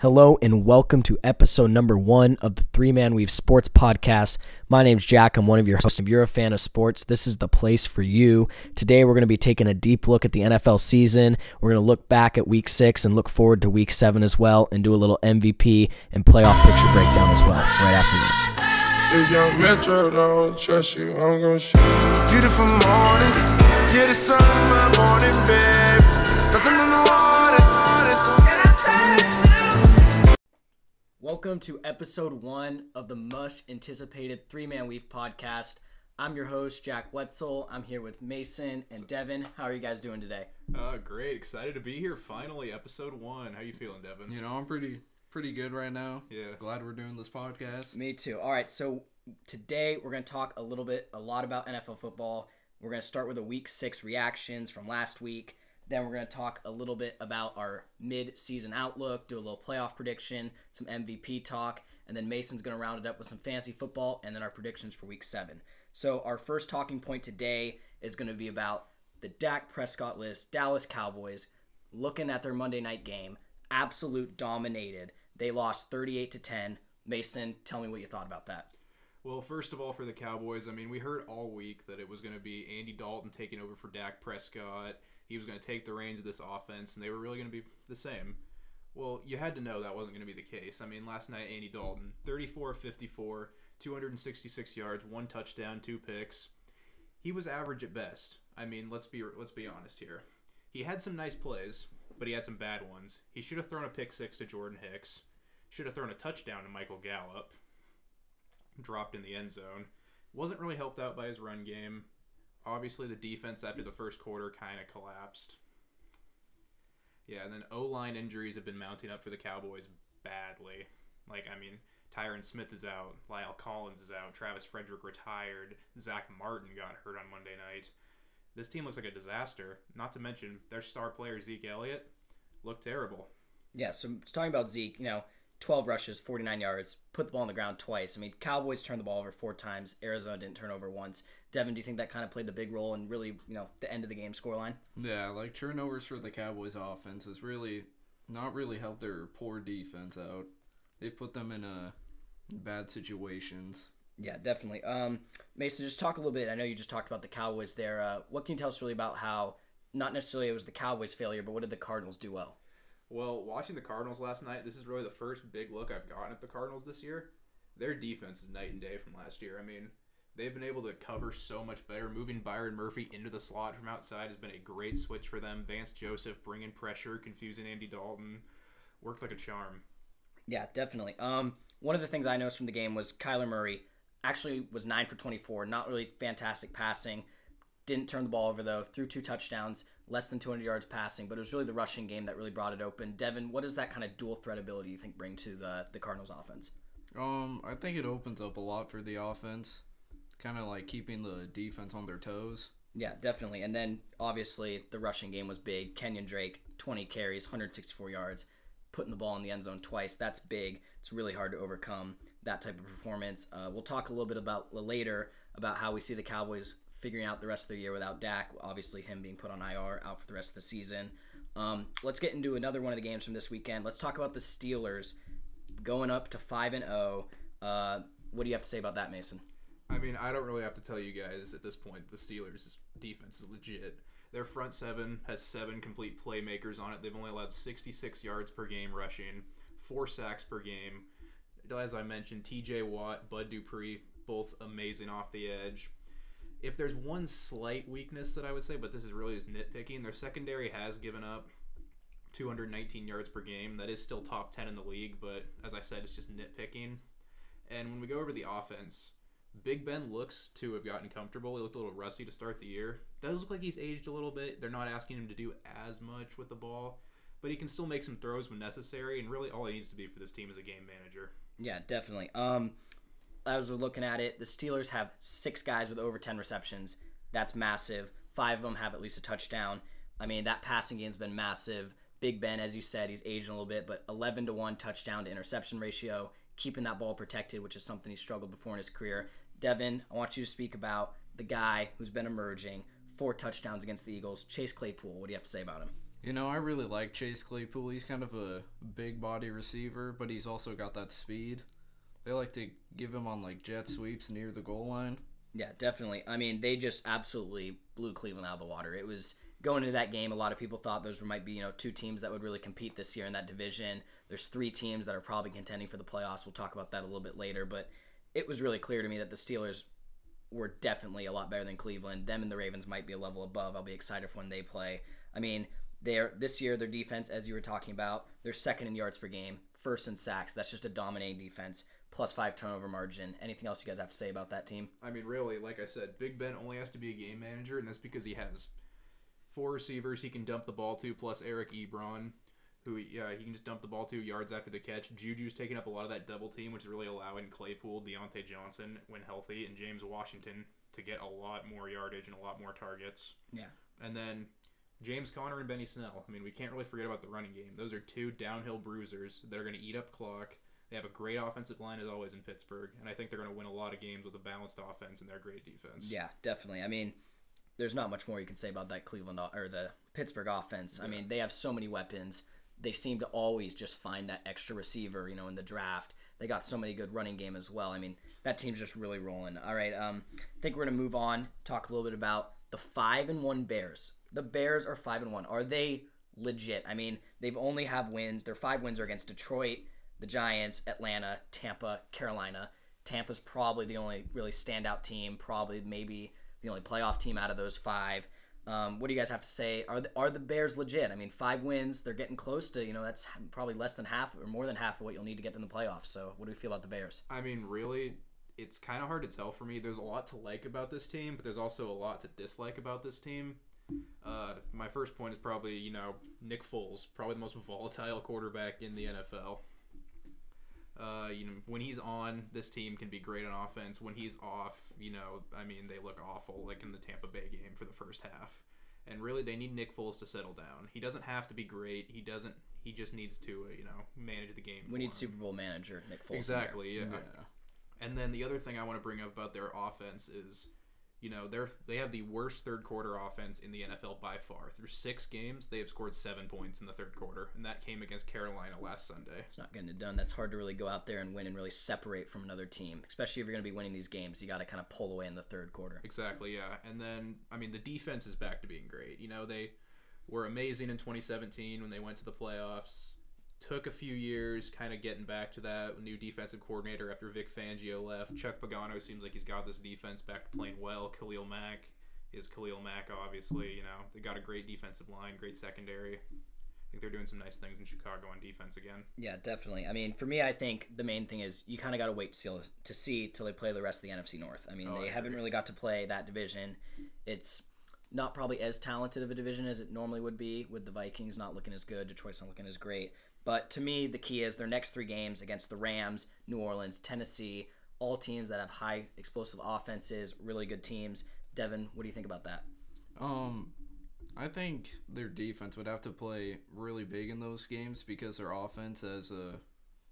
Hello and welcome to episode number one of the Three Man Weave Sports Podcast. My name's Jack. I'm one of your hosts. If you're a fan of sports, this is the place for you. Today we're going to be taking a deep look at the NFL season. We're going to look back at week six and look forward to week seven as well and do a little MVP and playoff picture breakdown as well right after this. If young Metro don't trust you, I'm gonna shoot. Beautiful morning, the sun my morning, babe. Welcome to episode one of the much anticipated Three Man Weave podcast. I'm your host, Jack Wetzel. I'm here with Mason and Devin. How are you guys doing today? Uh, great, excited to be here. Finally, episode one. How you feeling, Devin? You know, I'm pretty pretty good right now. Yeah. Glad we're doing this podcast. Me too. All right, so today we're going to talk a little bit, a lot about NFL football. We're going to start with the week six reactions from last week. Then we're going to talk a little bit about our mid-season outlook, do a little playoff prediction, some MVP talk, and then Mason's going to round it up with some fantasy football and then our predictions for week seven. So our first talking point today is going to be about the Dak Prescott list, Dallas Cowboys, looking at their Monday night game, absolute dominated. They lost 38 to 10. Mason, tell me what you thought about that. Well, first of all, for the Cowboys, I mean, we heard all week that it was going to be Andy Dalton taking over for Dak Prescott. He was going to take the reins of this offense, and they were really going to be the same. Well, you had to know that wasn't going to be the case. I mean, last night, Andy Dalton, 34 54, 266 yards, one touchdown, two picks. He was average at best. I mean, let's be let's be honest here. He had some nice plays, but he had some bad ones. He should have thrown a pick six to Jordan Hicks. Should have thrown a touchdown to Michael Gallup. Dropped in the end zone. Wasn't really helped out by his run game. Obviously, the defense after the first quarter kind of collapsed. Yeah, and then O line injuries have been mounting up for the Cowboys badly. Like, I mean, Tyron Smith is out, La'el Collins is out, Travis Frederick retired, Zack Martin got hurt on Monday night. This team looks like a disaster. Not to mention their star player Zeke Elliott looked terrible. Yeah, so talking about Zeke, you know, 12 rushes, 49 yards, put the ball on the ground twice. I mean, Cowboys turned the ball over four times. Arizona didn't turn over once. Devin, do you think that kind of played the big role in really, you know, the end of the game scoreline? Yeah, like turnovers for the Cowboys offense has really not really helped their poor defense out. They've put them in uh, bad situations. Yeah, definitely. Um, Mason, just talk a little bit. I know you just talked about the Cowboys there. Uh, what can you tell us really about how, not necessarily it was the Cowboys' failure, but what did the Cardinals do well? Well, watching the Cardinals last night, this is really the first big look I've gotten at the Cardinals this year. Their defense is night and day from last year. I mean, they've been able to cover so much better. Moving Byron Murphy into the slot from outside has been a great switch for them. Vance Joseph bringing pressure, confusing Andy Dalton, worked like a charm. Yeah, definitely. Um, one of the things I noticed from the game was Kyler Murray actually was nine for twenty-four. Not really fantastic passing. Didn't turn the ball over though. Threw two touchdowns, less than 200 yards passing, but it was really the rushing game that really brought it open. Devin, what does that kind of dual threat ability you think bring to the the Cardinals offense? Um, I think it opens up a lot for the offense, kind of like keeping the defense on their toes. Yeah, definitely. And then obviously the rushing game was big. Kenyan Drake, 20 carries, 164 yards, putting the ball in the end zone twice. That's big. It's really hard to overcome that type of performance. Uh, we'll talk a little bit about later about how we see the Cowboys figuring out the rest of the year without Dak. Obviously, him being put on IR, out for the rest of the season. Um, let's get into another one of the games from this weekend. Let's talk about the Steelers going up to five and zero. Uh, what do you have to say about that, Mason? I mean, I don't really have to tell you guys at this point. The Steelers' defense is legit. Their front seven has seven complete playmakers on it. They've only allowed 66 yards per game rushing, four sacks per game. As I mentioned, T.J. Watt, Bud Dupree, both amazing off the edge if there's one slight weakness that I would say, but this is really just nitpicking, their secondary has given up 219 yards per game. That is still top 10 in the league, but as I said, it's just nitpicking. And when we go over the offense, Big Ben looks to have gotten comfortable. He looked a little rusty to start the year. Does look like he's aged a little bit. They're not asking him to do as much with the ball, but he can still make some throws when necessary. And really, all he needs to be for this team is a game manager. Yeah, definitely. Um, as we're looking at it, the Steelers have six guys with over 10 receptions. That's massive. Five of them have at least a touchdown. I mean, that passing game's been massive. Big Ben, as you said, he's aging a little bit, but 11 to 1 touchdown to interception ratio, keeping that ball protected, which is something he struggled before in his career. Devin, I want you to speak about the guy who's been emerging, four touchdowns against the Eagles, Chase Claypool. What do you have to say about him? You know, I really like Chase Claypool. He's kind of a big body receiver, but he's also got that speed. They like to give him on like jet sweeps near the goal line. Yeah, definitely. I mean, they just absolutely blew Cleveland out of the water. It was going into that game. A lot of people thought those might be you know two teams that would really compete this year in that division. There's three teams that are probably contending for the playoffs. We'll talk about that a little bit later, but it was really clear to me that the Steelers were definitely a lot better than Cleveland. Them and the Ravens might be a level above. I'll be excited for when they play. I mean, they're this year their defense, as you were talking about, they're second in yards per game, first in sacks. That's just a dominating defense. Plus five turnover margin. Anything else you guys have to say about that team? I mean, really, like I said, Big Ben only has to be a game manager, and that's because he has four receivers he can dump the ball to, plus Eric Ebron, who yeah, he can just dump the ball to yards after the catch. Juju's taking up a lot of that double team, which is really allowing Claypool, Diontae Johnson, when healthy, and James Washington to get a lot more yardage and a lot more targets. Yeah. And then James Conner and Benny Snell. I mean, we can't really forget about the running game. Those are two downhill bruisers that are going to eat up clock. They have a great offensive line as always in Pittsburgh, and I think they're going to win a lot of games with a balanced offense and their great defense. Yeah, definitely. I mean, there's not much more you can say about that Cleveland or the Pittsburgh offense. I mean, they have so many weapons. They seem to always just find that extra receiver, you know, in the draft. They got so many good running game as well. I mean, that team's just really rolling. All right, um, I think we're gonna move on. Talk a little bit about the five and one Bears. The Bears are five and one. Are they legit? I mean, they've only have wins. Their five wins are against Detroit, the Giants, Atlanta, Tampa, Carolina. Tampa's probably the only really standout team. Probably maybe the only playoff team out of those five. Um, what do you guys have to say? Are the, are the Bears legit? I mean, five wins. They're getting close to you know that's probably less than half or more than half of what you'll need to get in the playoffs. So, what do we feel about the Bears? I mean, really, it's kind of hard to tell for me. There's a lot to like about this team, but there's also a lot to dislike about this team. Uh, my first point is probably, you know, Nick Foles, probably the most volatile quarterback in the NFL. Uh, you know, when he's on, this team can be great on offense. When he's off, you know, I mean, they look awful, like in the Tampa Bay game for the first half. And really, they need Nick Foles to settle down. He doesn't have to be great. He doesn't. He just needs to, uh, you know, manage the game. We for need him. Super Bowl manager Nick Foles. in there. Exactly. Yeah. And then the other thing I want to bring up about their offense is, you know, they're they have the worst third quarter offense in the NFL by far. Through six games, they have scored seven points in the third quarter, and that came against Carolina last Sunday. It's not getting it done. That's hard to really go out there and win and really separate from another team, especially if you're going to be winning these games. You got to kind of pull away in the third quarter. Exactly, yeah. And then, I mean, the defense is back to being great. You know, they were amazing in 2017 when they went to the playoffs. Took a few years kind of getting back to that new defensive coordinator after Vic Fangio left. Chuck Pagano seems like he's got this defense back to playing well. Khalil Mack is Khalil Mack, obviously. You know, they got a great defensive line, great secondary. I think they're doing some nice things in Chicago on defense again. Yeah, definitely. I mean, for me, I think the main thing is you kind of got to wait to see, to see till they play the rest of the NFC North. I mean, Oh, I they haven't really got to play that division. It's not probably as talented of a division as it normally would be, with the Vikings not looking as good, Detroit's not looking as great. But to me, the key is their next three games against the Rams, New Orleans, Tennessee, all teams that have high explosive offenses, really good teams. Devin, what do you think about that? Um, I think their defense would have to play really big in those games because their offense has uh,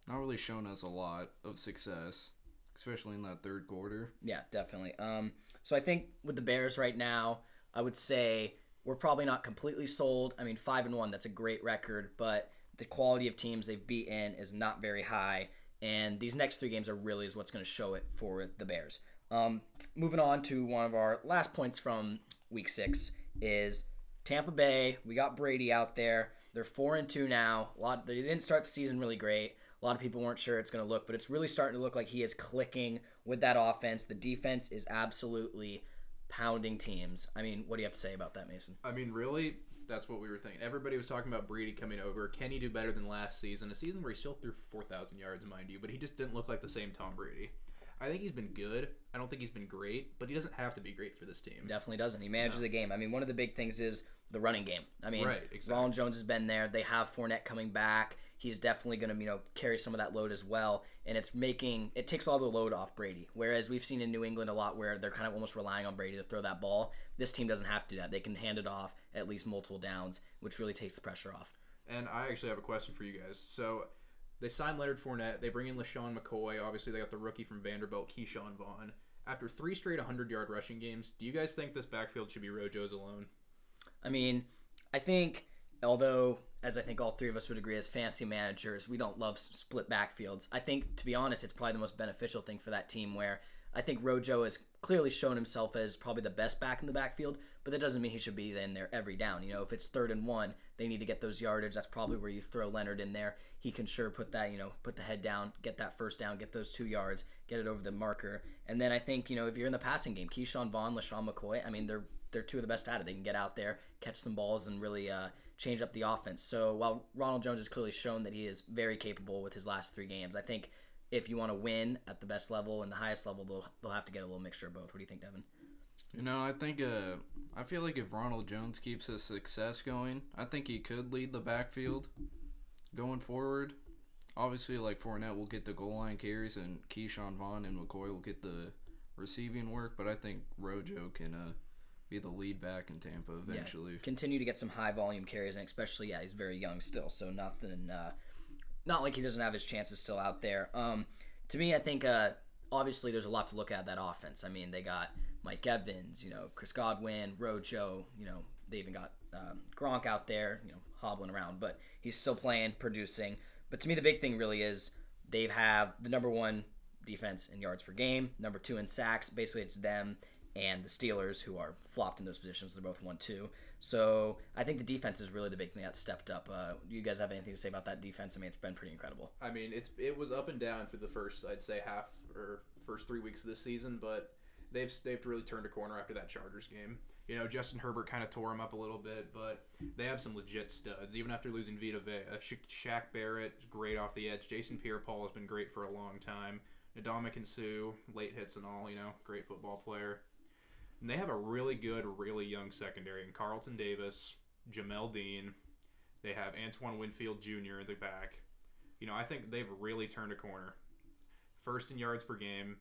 not really shown us a lot of success, especially in that third quarter. Yeah, definitely. Um, so I think with the Bears right now, I would say we're probably not completely sold. I mean, five and one, that's a great record, but the quality of teams they've beaten is not very high, and these next three games are really is what's going to show it for the Bears. Um, moving on to one of our last points from Week Six is Tampa Bay. We got Brady out there. They're four and two now. A lot. They didn't start the season really great. A lot of people weren't sure it's going to look, but it's really starting to look like he is clicking with that offense. The defense is absolutely pounding teams. I mean, what do you have to say about that, Mason? I mean, really, that's what we were thinking. Everybody was talking about Brady coming over. Can he do better than last season? A season where he still threw for 4,000 yards, mind you, but he just didn't look like the same Tom Brady. I think he's been good. I don't think he's been great, but he doesn't have to be great for this team. Definitely doesn't. He manages the game. I mean, one of the big things is the running game. I mean, Right, exactly. Ronald Jones has been there. They have Fournette coming back. He's definitely going to, you know, carry some of that load as well. And it's making it takes all the load off Brady. Whereas we've seen in New England a lot where they're kind of almost relying on Brady to throw that ball. This team doesn't have to do that. They can hand it off at least multiple downs, which really takes the pressure off. And I actually have a question for you guys. So they signed Leonard Fournette. They bring in LeSean McCoy. Obviously, they got the rookie from Vanderbilt, Ke'Shawn Vaughn. After three straight 100 yard rushing games, do you guys think this backfield should be Rojo's alone? I mean, I think although as I think all three of us would agree as fantasy managers, we don't love split backfields. I think to be honest, it's probably the most beneficial thing for that team where I think Rojo has clearly shown himself as probably the best back in the backfield, but that doesn't mean he should be in there every down. You know, if it's third and one, they need to get those yardage. That's probably where you throw Leonard in there. He can sure put that, you know, put the head down, get that first down, get those two yards, get it over the marker. And then I think, you know, if you're in the passing game, Ke'Shawn Vaughn, LeSean McCoy, I mean, they're they're two of the best at it. They can get out there, catch some balls, and really uh, change up the offense. So while Ronald Jones has clearly shown that he is very capable with his last three games, I think if you want to win at the best level and the highest level, they'll, they'll have to get a little mixture of both. What do you think, Devin? You know, I think uh, I feel like if Ronald Jones keeps his success going, I think he could lead the backfield going forward. Obviously, like Fournette will get the goal line carries, and Ke'Shawn Vaughn and McCoy will get the receiving work. But I think Rojo can uh, be the lead back in Tampa eventually. Yeah, continue to get some high volume carries, and especially yeah, he's very young still, so nothing, uh, not like he doesn't have his chances still out there. Um, to me, I think uh, obviously there's a lot to look at that offense. I mean, they got Mike Evans, you know, Chris Godwin, Rojo, you know, they even got um, Gronk out there, you know, hobbling around, but he's still playing, producing. But to me, the big thing really is they have the number one defense in yards per game, number two in sacks. Basically, it's them and the Steelers who are flopped in those positions. They're both one two. So I think the defense is really the big thing that stepped up. Uh, do you guys have anything to say about that defense? I mean, it's been pretty incredible. I mean, it's it was up and down for the first, I'd say, half or first three weeks of this season, but they've they've really turned a corner after that Chargers game. You know, Justin Herbert kind of tore him up a little bit, but they have some legit studs. Even after losing Vita Vea, Sha- Shaq Barrett is great off the edge. Jason Pierre-Paul has been great for a long time. Ndamukong Suh, late hits and all, you know, great football player. And they have a really good, really young secondary in Carlton Davis, Jamel Dean. They have Antoine Winfield Jr. in the back. You know, I think they've really turned a corner. First in yards per game.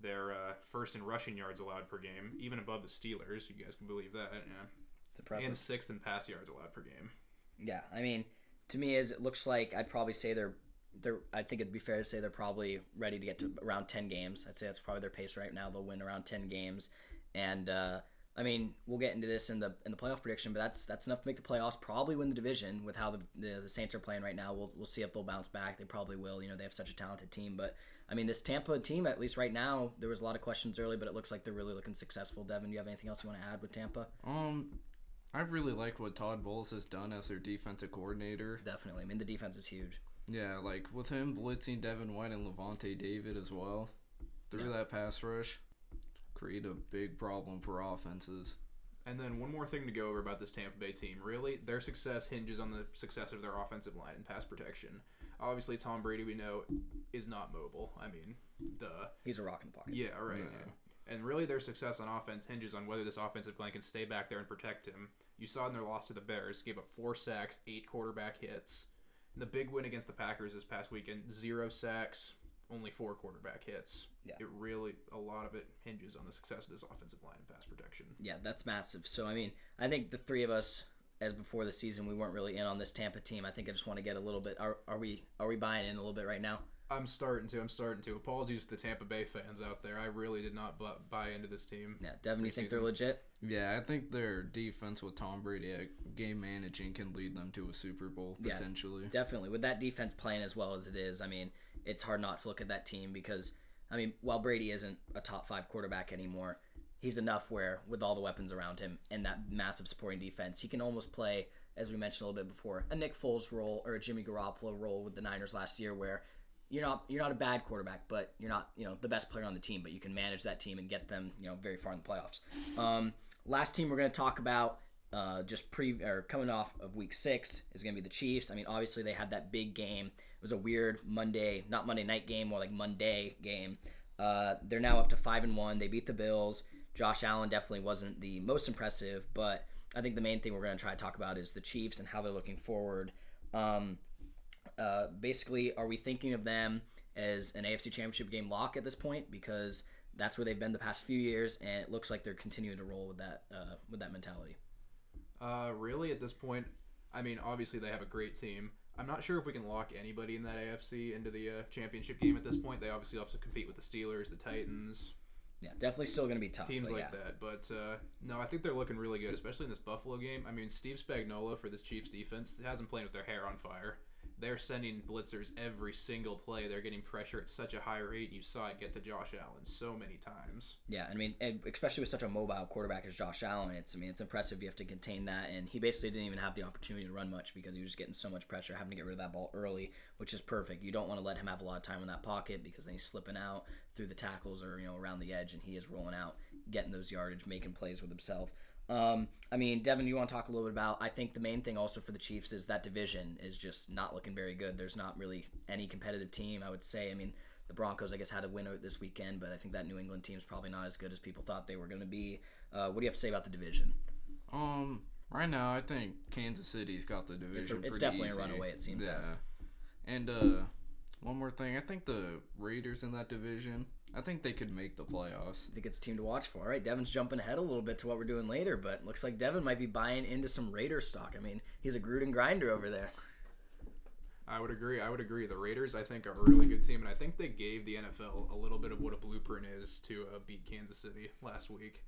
They're uh, first in rushing yards allowed per game, even above the Steelers. You guys can believe that, yeah. It's impressive. And sixth in pass yards allowed per game. Yeah, I mean, to me, is it looks like I'd probably say they're they're. I think it'd be fair to say they're probably ready to get to around ten games. I'd say that's probably their pace right now. They'll win around ten games, and uh, I mean, we'll get into this in the in the playoff prediction, but that's that's enough to make the playoffs. Probably win the division with how the, the the Saints are playing right now. We'll we'll see if they'll bounce back. They probably will. You know, they have such a talented team, but. I mean, this Tampa team, at least right now, there was a lot of questions early, but it looks like they're really looking successful. Devin, do you have anything else you want to add with Tampa? Um, I really like what Todd Bowles has done as their defensive coordinator. Definitely. I mean, the defense is huge. Yeah, like with him blitzing Devin White and Lavonte David as well through Yeah. that pass rush, create a big problem for offenses. And then one more thing to go over about this Tampa Bay team. Really, their success hinges on the success of their offensive line and pass protection. Obviously, Tom Brady, we know, is not mobile. I mean, duh. He's a rock in the pocket. Yeah, right. And really, their success on offense hinges on whether this offensive line can stay back there and protect him. You saw in their loss to the Bears, gave up four sacks, eight quarterback hits. And the big win against the Packers this past weekend, zero sacks, only four quarterback hits. Yeah. It really, a lot of it hinges on the success of this offensive line and pass protection. Yeah, that's massive. So I mean, I think the three of us, as before the season, we weren't really in on this Tampa team. I think I just want to get a little bit. Are, are we are we buying in a little bit right now? I'm starting to. I'm starting to. Apologies to the Tampa Bay fans out there. I really did not bu- buy into this team. Yeah, Devin, you think they're legit? Yeah, I think their defense with Tom Brady at game managing can lead them to a Super Bowl Yeah. potentially. Definitely. With that defense playing as well as it is, I mean, it's hard not to look at that team because, I mean, while Brady isn't a top five quarterback anymore, he's enough where, with all the weapons around him and that massive supporting defense, he can almost play, as we mentioned a little bit before, a Nick Foles role or a Jimmy Garoppolo role with the Niners last year, where you're not you're not a bad quarterback, but you're not you know the best player on the team, but you can manage that team and get them you know very far in the playoffs. Um, last team we're going to talk about uh, just pre or coming off of week six is going to be the Chiefs. I mean, obviously they had that big game. It was a weird Monday, not Monday night game, more like Monday game. Uh, they're now up to five and one. They beat the Bills. Josh Allen definitely wasn't the most impressive, but I think the main thing we're going to try to talk about is the Chiefs and how they're looking forward. Um, uh, basically, are we thinking of them as an AFC Championship game lock at this point? Because that's where they've been the past few years, and it looks like they're continuing to roll with that uh, with that mentality. Uh, really, at this point, I mean, obviously they have a great team. I'm not sure if we can lock anybody in that AFC into the uh, championship game at this point. They obviously have to compete with the Steelers, the Titans, Yeah, definitely still going to be tough. teams like yeah. that. But uh, no, I think they're looking really good, especially in this Buffalo game. I mean, Steve Spagnuolo for this Chiefs defense hasn't played with their hair on fire. They're sending blitzers every single play. They're getting pressure at such a high rate. You saw it get to Josh Allen so many times. Yeah, I mean, especially with such a mobile quarterback as Josh Allen, it's I mean, it's impressive you have to contain that, and he basically didn't even have the opportunity to run much because he was just getting so much pressure, having to get rid of that ball early, which is perfect. You don't want to let him have a lot of time in that pocket because then he's slipping out through the tackles or you know around the edge, and he is rolling out, getting those yardage, making plays with himself. Um, I mean, Devin, you want to talk a little bit about? I think the main thing also for the Chiefs is that division is just not looking very good. There's not really any competitive team. I would say. I mean, the Broncos, I guess, had a win this weekend, but I think that New England team is probably not as good as people thought they were going to be. Uh, what do you have to say about the division? Um, right now I think Kansas City's got the division. It's, a, it's definitely easy. a runaway. It seems. Yeah. as. And uh, one more thing, I think the Raiders in that division, I think they could make the playoffs. I think it's a team to watch for. All right, Devin's jumping ahead a little bit to what we're doing later, but looks like Devin might be buying into some Raider stock. I mean, he's a Gruden grinder over there. I would agree. I would agree. The Raiders, I think, are a really good team, and I think they gave the NFL a little bit of what a blueprint is to uh, beat Kansas City last week.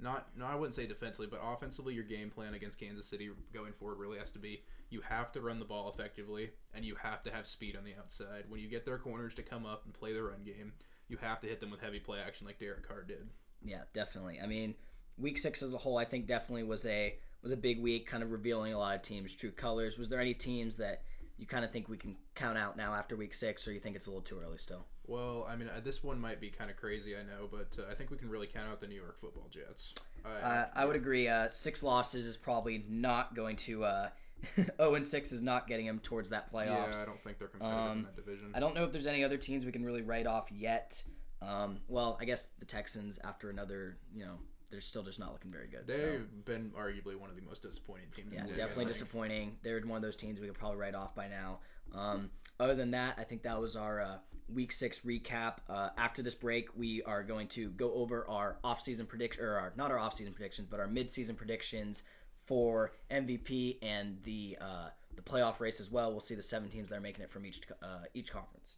Not, no, I wouldn't say defensively, but offensively, your game plan against Kansas City going forward really has to be you have to run the ball effectively, and you have to have speed on the outside. When you get their corners to come up and play the run game, you have to hit them with heavy play action like Derek Carr did. Yeah, definitely. I mean, week six as a whole, I think definitely was a was a big week, kind of revealing a lot of teams' true colors. Was there any teams that you kind of think we can count out now after week six, or you think it's a little too early still? Well, I mean, uh, this one might be kind of crazy, I know, but uh, I think we can really count out the New York Football Jets. Uh, Uh, I would agree. Uh, six losses is probably not going to. Uh, 0 and 6 is not getting them towards that playoffs. yeah. I don't think they're competitive Um, in that division. I don't know if there's any other teams we can really write off yet. Um, well, I guess the Texans, after another, you know, they're still just not looking very good. They've so. been arguably one of the most disappointing teams. Yeah, in the league, definitely I disappointing. They're one of those teams we could probably write off by now. Um, other than that, I think that was our uh, week six recap. Uh, after this break, we are going to go over our off-season prediction, or our, not our off-season predictions, but our mid-season predictions for MVP and the uh, the playoff race as well. We'll see the seven teams that are making it from each uh, each conference.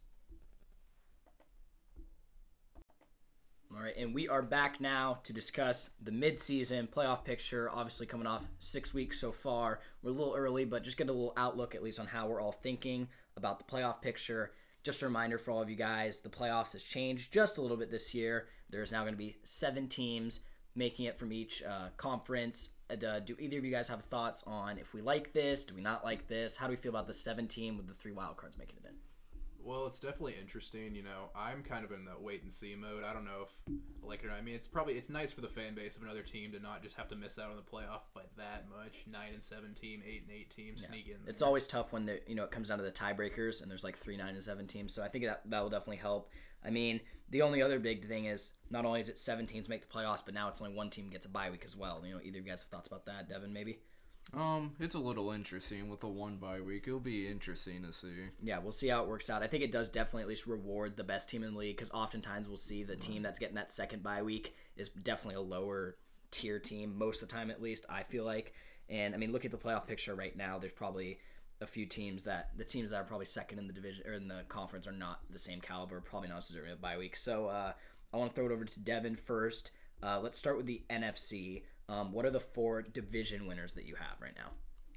All right, and we are back now to discuss the midseason playoff picture. Obviously, coming off six weeks so far, we're a little early, but just get a little outlook at least on how we're all thinking about the playoff picture. Just a reminder for all of you guys, the playoffs has changed just a little bit this year. There's now going to be seven teams making it from each uh, conference. And, uh, do either of you guys have thoughts on if we like this? Do we not like this? How do we feel about the seven team with the three wild cards making it in? Well, it's definitely interesting. You know, I'm kind of in the wait and see mode. I don't know if I like it or not. I mean, it's probably it's nice for the fan base of another team to not just have to miss out on the playoff by that much. Nine and seven team, eight and eight team, sneak in. It's there. always tough when the you know it comes down to the tiebreakers and there's like three, nine, and seven teams. So I think that that will definitely help. I mean, the only other big thing is not only is it seven teams make the playoffs, but now it's only one team gets a bye week as well. You know, either of you guys have thoughts about that, Devin? Maybe. Um, it's a little interesting with the one bye week. It'll be interesting to see. Yeah, we'll see how it works out. I think it does definitely at least reward the best team in the league because oftentimes we'll see the team that's getting that second bye week is definitely a lower tier team most of the time, at least I feel like. And I mean, look at the playoff picture right now. There's probably a few teams that the teams that are probably second in the division or in the conference are not the same caliber, probably not deserving of bye week. So uh, I want to throw it over to Devin first. Uh, let's start with the NFC. Um, what are the four division winners that you have right now?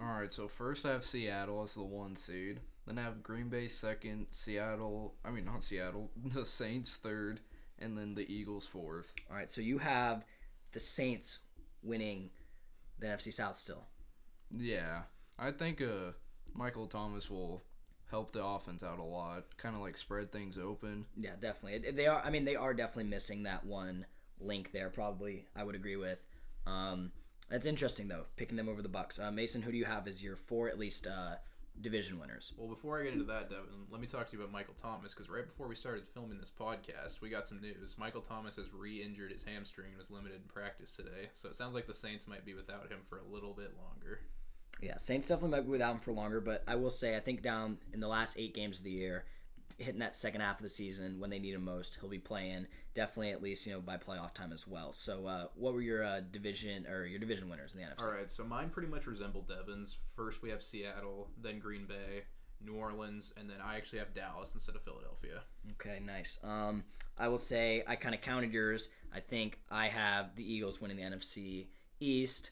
All right, so first I have Seattle as the one seed. Then I have Green Bay second, Seattle. I mean not Seattle, the Saints third, and then the Eagles fourth. All right, so you have the Saints winning the NFC South still. Yeah, I think uh Michael Thomas will help the offense out a lot, kind of like spread things open. Yeah, definitely. They are. I mean, they are definitely missing that one link there. Probably, I would agree with. Um, that's interesting though, picking them over the Bucs. Uh, Mason, who do you have as your four at least uh, division winners? Well, before I get into that, Devin, let me talk to you about Michael Thomas because right before we started filming this podcast, we got some news. Michael Thomas has re-injured his hamstring and was limited in practice today, so it sounds like the Saints might be without him for a little bit longer. Yeah, Saints definitely might be without him for longer, but I will say I think down in the last eight games of the year, hitting that second half of the season when they need him most, he'll be playing definitely at least you know by playoff time as well. So, uh, what were your uh, division or your division winners in the NFC? All right, so mine pretty much resemble Devin's. First, we have Seattle, then Green Bay, New Orleans, and then I actually have Dallas instead of Philadelphia. Okay, nice. Um, I will say I kind of counted yours. I think I have the Eagles winning the NFC East.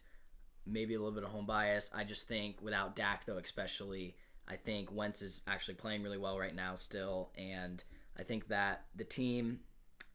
Maybe a little bit of home bias. I just think without Dak though, especially, I think Wentz is actually playing really well right now still, and I think that the team,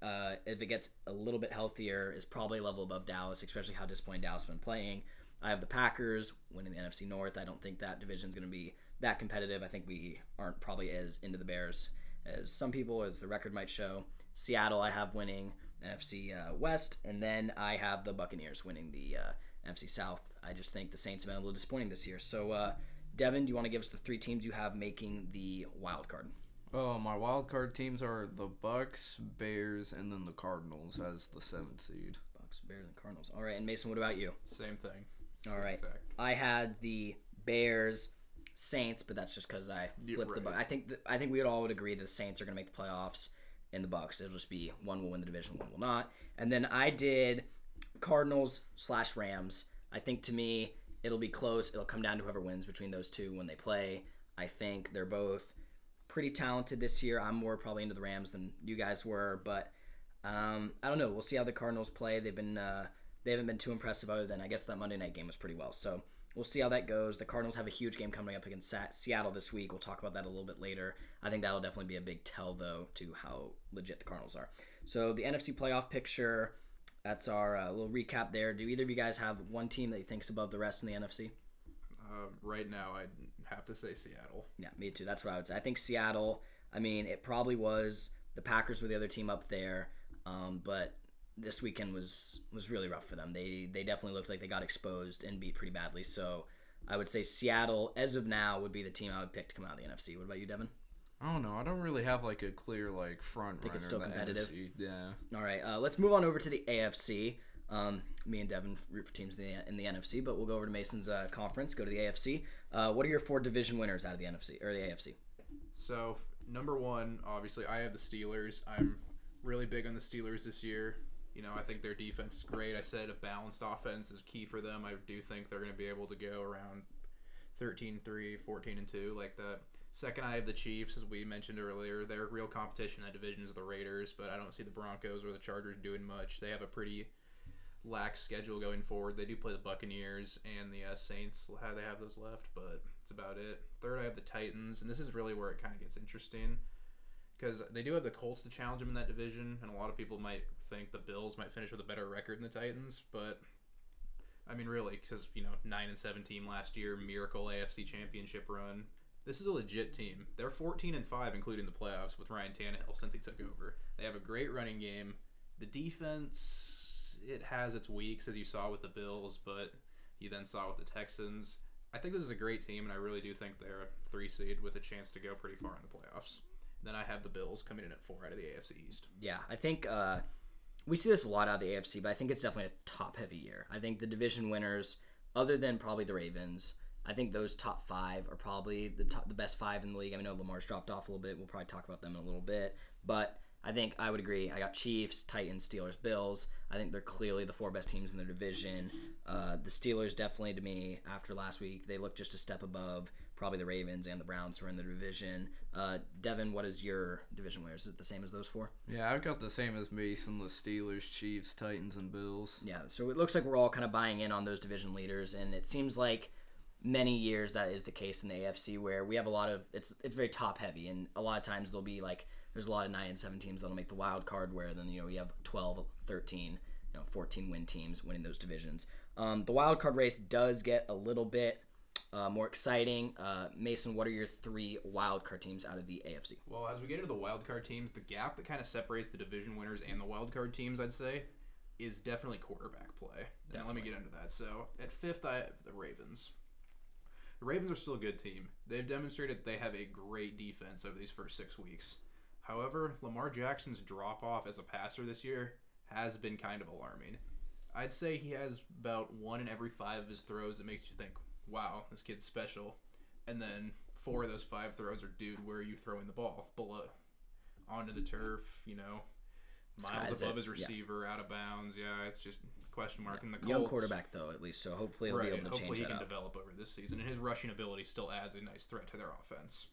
uh, if it gets a little bit healthier, is probably a level above Dallas, especially how disappointing Dallas has been playing. I have the Packers winning the NFC North. I don't think that division is going to be that competitive. I think we aren't probably as into the Bears as some people, as the record might show. Seattle, I have winning NFC uh, West, and then I have the Buccaneers winning the uh, NFC South. I just think the Saints have been a little disappointing this year. So, uh, Devin, do you want to give us the three teams you have making the wild card? Oh, my wild card teams are the Bucs, Bears, and then the Cardinals as the seventh seed. Bucs, Bears, and Cardinals. All right, and Mason, what about you? Same thing. All Same right. exact. I had the Bears, Saints, but that's just because I Yeah, flipped the. right. Bu- I think th- I think we would all would agree that the Saints are going to make the playoffs, and the Bucs. It'll just be one will win the division, one will not. And then I did Cardinals slash Rams. I think to me it'll be close. It'll come down to whoever wins between those two when they play. I think they're both pretty talented this year. I'm more probably into the Rams than you guys were, but um, I don't know. We'll see how the Cardinals play. They've been uh, they haven't been too impressive other than I guess that Monday night game was pretty well. So we'll see how that goes. The Cardinals have a huge game coming up against Seattle this week. We'll talk about that a little bit later. I think that'll definitely be a big tell though to how legit the Cardinals are. So the NFC playoff picture. That's our uh, little recap there. Do either of you guys have one team that you think's above the rest in the NFC? Uh, right now, I'd have to say Seattle. Yeah, me too. That's what I would say. I think Seattle. I mean, it probably was the Packers were the other team up there, um, but this weekend was was really rough for them. They they definitely looked like they got exposed and beat pretty badly. So I would say Seattle, as of now, would be the team I would pick to come out of the NFC. What about you, Devin? I don't know. I don't really have like a clear like front Think it's still in the competitive? NFC. Yeah. All right, uh, let's move on over to the AFC. Um, me and Devin root for teams in the, in the NFC, but we'll go over to Mason's uh, conference. Go to the AFC. Uh, what are your four division winners out of the NFC or the AFC? So f- number one, obviously, I have the Steelers. I'm really big on the Steelers this year. You know, I think their defense is great. I said a balanced offense is key for them. I do think they're going to be able to go around 13 3, 14 and 2 like the Second, I have the Chiefs, as we mentioned earlier. Their real competition in that division is the Raiders, but I don't see the Broncos or the Chargers doing much. They have a pretty lax schedule going forward. They do play the Buccaneers and the uh, Saints. How they have those left, but it's about it. Third, I have the Titans, and this is really where it kind of gets interesting because they do have the Colts to challenge them in that division, and a lot of people might think the Bills might finish with a better record than the Titans, but I mean, really, because you know, nine and seventeen last year, miracle AFC Championship run. This is a legit team. They're fourteen and five, including the playoffs with Ryan Tannehill since he took over. They have a great running game. The defense, it has its weeks, as you saw with the Bills, but you then saw with the Texans. I think this is a great team, and I really do think they're a three seed with a chance to go pretty far in the playoffs. Then I have the Bills coming in at four out of the AFC East. Yeah, I think uh, we see this a lot out of the AFC, but I think it's definitely a top heavy year. I think the division winners, other than probably the Ravens, I think those top five are probably the top, the best five in the league. I know Lamar's dropped off a little bit. We'll probably talk about them in a little bit, but I think I would agree. I got Chiefs, Titans, Steelers, Bills. I think they're clearly the four best teams in their division. Uh, the Steelers definitely, to me, after last week, they look just a step above probably the Ravens and the Browns who are in the division. Uh, Devin, what is your division winner? Is it the same as those four? Yeah, I've got the same as Mason: the Steelers, Chiefs, Titans, and Bills. Yeah, so it looks like we're all kind of buying in on those division leaders, and it seems like many years that is the case in the AFC where we have a lot of it's it's very top heavy, and a lot of times there'll be like there's a lot of nine and seven teams that'll make the wild card, where then you know you have 12, 13, you know 14 win teams winning those divisions. Um, the wild card race does get a little bit uh, more exciting. Uh, Mason, what are your three wild card teams out of the AFC? Well, as we get into the wild card teams, the gap that kind of separates the division winners and the wild card teams, I'd say, is definitely quarterback play. And let me get into that. So at fifth, I have the Ravens. The Ravens are still a good team. They've demonstrated they have a great defense over these first six weeks. However, Lamar Jackson's drop off as a passer this year has been kind of alarming. I'd say he has about one in every five of his throws that makes you think, wow, this kid's special. And then four of those five throws are, dude, where are you throwing the ball? Below. Onto the turf, you know, miles Skies above it, his yeah. receiver, out of bounds. Yeah, it's just question mark. And the Colts, Young quarterback though, at least, so hopefully he'll right, be able to hopefully change he that can up. develop over this season. And his rushing ability still adds a nice threat to their offense.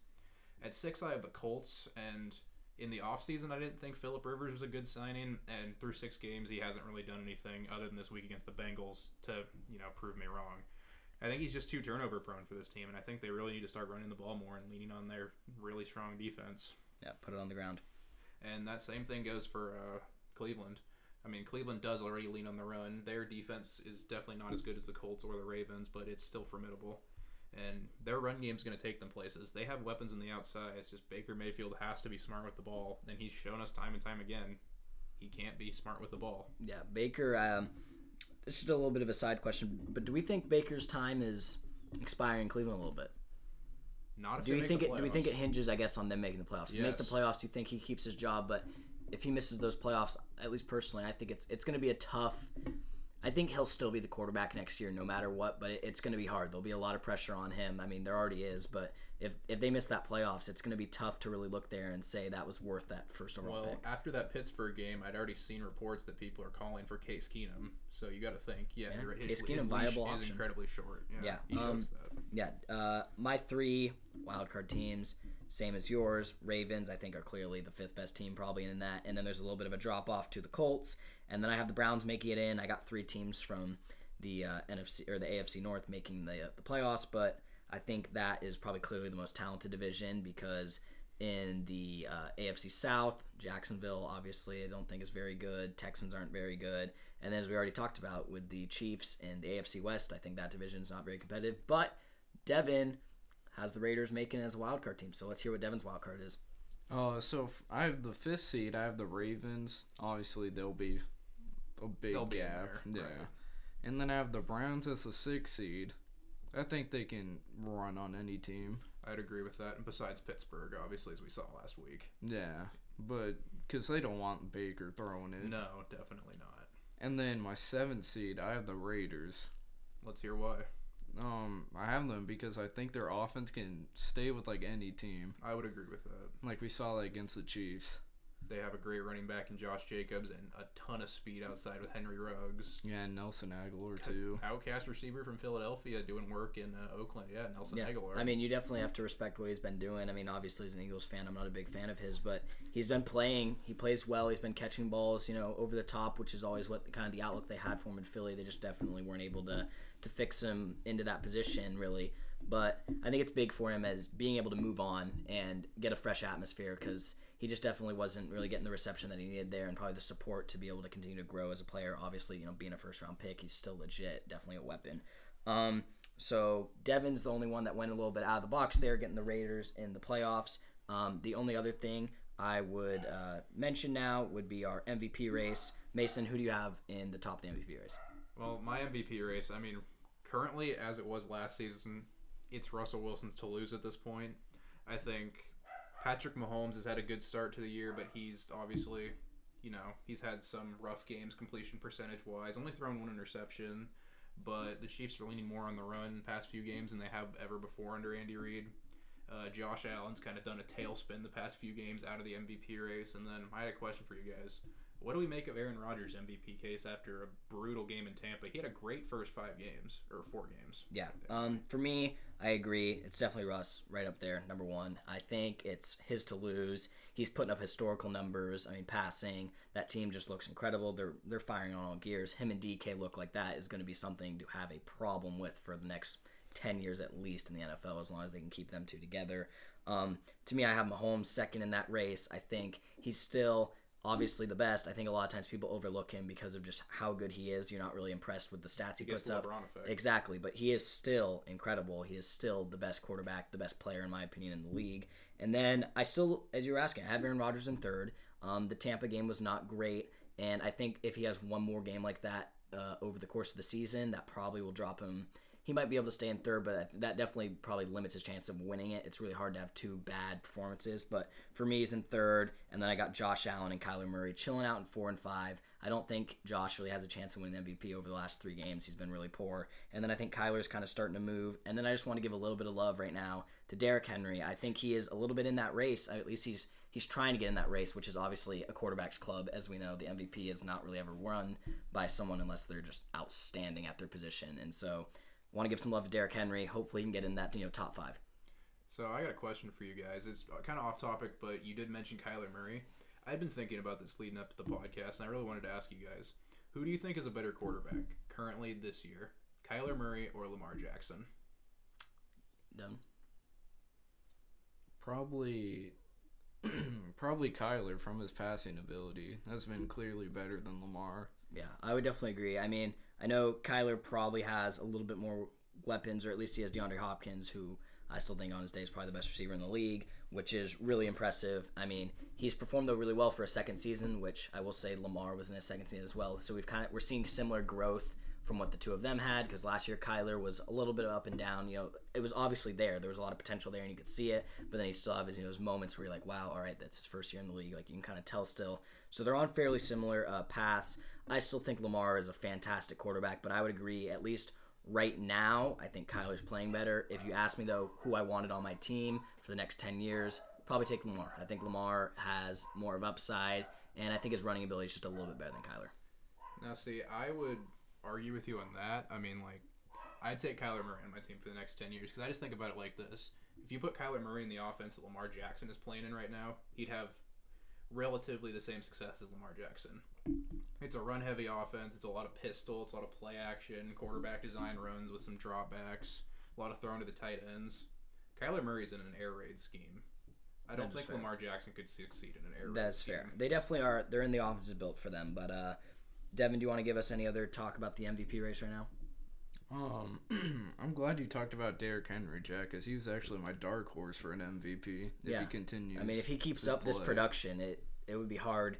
At six, I have the Colts, and in the offseason, I didn't think Philip Rivers was a good signing, and through six games, he hasn't really done anything other than this week against the Bengals to, you know, prove me wrong. I think he's just too turnover prone for this team, and I think they really need to start running the ball more and leaning on their really strong defense. Yeah, put it on the ground. And that same thing goes for uh, Cleveland. I mean, Cleveland does already lean on the run. Their defense is definitely not as good as the Colts or the Ravens, but it's still formidable. And their run game is going to take them places. They have weapons on the outside. It's just Baker Mayfield has to be smart with the ball, and he's shown us time and time again he can't be smart with the ball. Yeah, Baker. Um, this is just a little bit of a side question, but do we think Baker's time is expiring in Cleveland a little bit? Not Do we think it? Do we think it hinges, I guess, on them making the playoffs? They Make the Yes. playoffs. You think he keeps his job, but if he misses those playoffs, at least personally, I think it's it's going to be a tough. I think he'll still be the quarterback next year, no matter what. But it's going to be hard. There'll be a lot of pressure on him. I mean, there already is. But if if they miss that playoffs, it's going to be tough to really look there and say that was worth that first overall Well, pick. after that Pittsburgh game, I'd already seen reports that people are calling for Case Keenum. So you got to think, yeah, Yeah, right. Case his, Keenum, his viable leash is incredibly short. Yeah, Yeah, he um. Yeah, uh, my three wildcard teams, same as yours. Ravens, I think, are clearly the fifth best team, probably in that. And then there's a little bit of a drop off to the Colts. And then I have the Browns making it in. I got three teams from the uh, NFC or the AFC North making the uh, the playoffs, but I think that is probably clearly the most talented division because in the uh, AFC South, Jacksonville obviously I don't think is very good. Texans aren't very good, and then as we already talked about with the Chiefs and the AFC West, I think that division is not very competitive. But Devin has the Raiders making it as a wild card team, so let's hear what Devin's wild card is. Uh, so I have the fifth seed. I have the Ravens. Obviously, they'll be a big They'll gap. there, yeah. right. And then I have the Browns as the sixth seed. I think they can run on any team. I'd agree with that. And besides Pittsburgh, obviously, as we saw last week. Yeah, but because they don't want Baker throwing it. No, definitely not. And then my seventh seed, I have the Raiders. Let's hear why. Um, I have them because I think their offense can stay with like any team, I would agree with that. like we saw that against the Chiefs. They have a great running back in Josh Jacobs and a ton of speed outside with Henry Ruggs. Yeah, and Nelson Agholor too. Outcast receiver from Philadelphia doing work in uh, Oakland. Yeah, Nelson Yeah, Agholor. I mean, you definitely have to respect what he's been doing. I mean, obviously, as an Eagles fan, I'm not a big fan of his, but he's been playing. He plays well. He's been catching balls, you know, over the top, which is always what kind of the outlook they had for him in Philly. They just definitely weren't able to to fix him into that position, really. But I think it's big for him as being able to move on and get a fresh atmosphere because he just definitely wasn't really getting the reception that he needed there and probably the support to be able to continue to grow as a player. Obviously, you know, being a first round pick, he's still legit, definitely a weapon. Um, so Devin's the only one that went a little bit out of the box there, getting the Raiders in the playoffs. Um, the only other thing I would uh, mention now would be our MVP race. Mason, who do you have in the top of the MVP race? Well, my MVP race, I mean, currently, as it was last season, it's Russell Wilson's to lose at this point. I think Patrick Mahomes has had a good start to the year, but he's obviously, you know, he's had some rough games completion percentage wise. Only thrown one interception, but the Chiefs are leaning more on the run past few games than they have ever before under Andy Reid. Uh, Josh Allen's kind of done a tailspin the past few games out of the MVP race. And then I had a question for you guys. What do we make of Aaron Rodgers' MVP case after a brutal game in Tampa? He had a great first five games or four games. Yeah. Um, for me, I agree. It's definitely Russ right up there, number one. I think it's his to lose. He's putting up historical numbers. I mean, passing. That team just looks incredible. They're they're firing on all gears. Him and DK look like that is going to be something to have a problem with for the next ten years at least in the NFL, as long as they can keep them two together. Um, to me, I have Mahomes second in that race. I think he's still obviously the best. I think a lot of times people overlook him because of just how good he is. You're not really impressed with the stats he, He puts up. Exactly, but he is still incredible. He is still the best quarterback, the best player in my opinion in the league. And then I still, as you were asking, I have Aaron Rodgers in third. Um, the Tampa game was not great, and I think if he has one more game like that uh, over the course of the season, that probably will drop him. He might be able to stay in third, but that definitely probably limits his chance of winning it. It's really hard to have two bad performances, but for me, he's in third, and then I got Josh Allen and Kyler Murray chilling out in four and five. I don't think Josh really has a chance to win the MVP over the last three games. He's been really poor. And then I think Kyler's kind of starting to move. And then I just want to give a little bit of love right now to Derrick Henry. I think he is a little bit in that race. At least he's he's trying to get in that race, which is obviously a quarterback's club. As we know, the MVP is not really ever run by someone unless they're just outstanding at their position. And so want to give some love to Derrick Henry. Hopefully he can get in that you know top five. So I got a question for you guys. It's kind of off topic, but you did mention Kyler Murray. I've been thinking about this leading up to the podcast, and I really wanted to ask you guys: Who do you think is a better quarterback currently this year, Kyler Murray or Lamar Jackson? Done. Probably, probably Kyler from his passing ability That's been clearly better than Lamar. Yeah, I would definitely agree. I mean, I know Kyler probably has a little bit more weapons, or at least he has DeAndre Hopkins, who I still think on his day is probably the best receiver in the league, which is really impressive. I mean, he's performed though really well for a second season, which I will say Lamar was in his second season as well. So we've kind of we're seeing similar growth from what the two of them had because last year Kyler was a little bit up and down. You know, it was obviously there. There was a lot of potential there, and you could see it. But then he still have his, you know, those moments where you're like, wow, all right, that's his first year in the league. Like you can kind of tell still. So they're on fairly similar uh, paths. I still think Lamar is a fantastic quarterback, but I would agree at least right now. I think Kyler's playing better. If you ask me though, who I wanted on my team for the next ten years, probably take Lamar. I think Lamar has more of upside, and I think his running ability is just a little bit better than Kyler. Now, see, I would argue with you on that. I mean, like, I'd take Kyler Murray on my team for the next 10 years because I just think about it like this. If you put Kyler Murray in the offense that Lamar Jackson is playing in right now, he'd have relatively the same success as Lamar Jackson. It's a run heavy offense, it's a lot of pistol, it's a lot of play action, quarterback design runs with some dropbacks, a lot of throwing to the tight ends. Kyler Murray's in an air raid scheme. I don't think fair. Lamar Jackson could succeed in an air raid. That's scheme. fair. They definitely are. They're in the offenses built for them. But uh, Devin, do you want to give us any other talk about the MVP race right now? Um, I'm glad you talked about Derrick Henry, Jack, because he was actually my dark horse for an MVP. If Yeah. he continues, I mean, if he keeps up this production, it it would be hard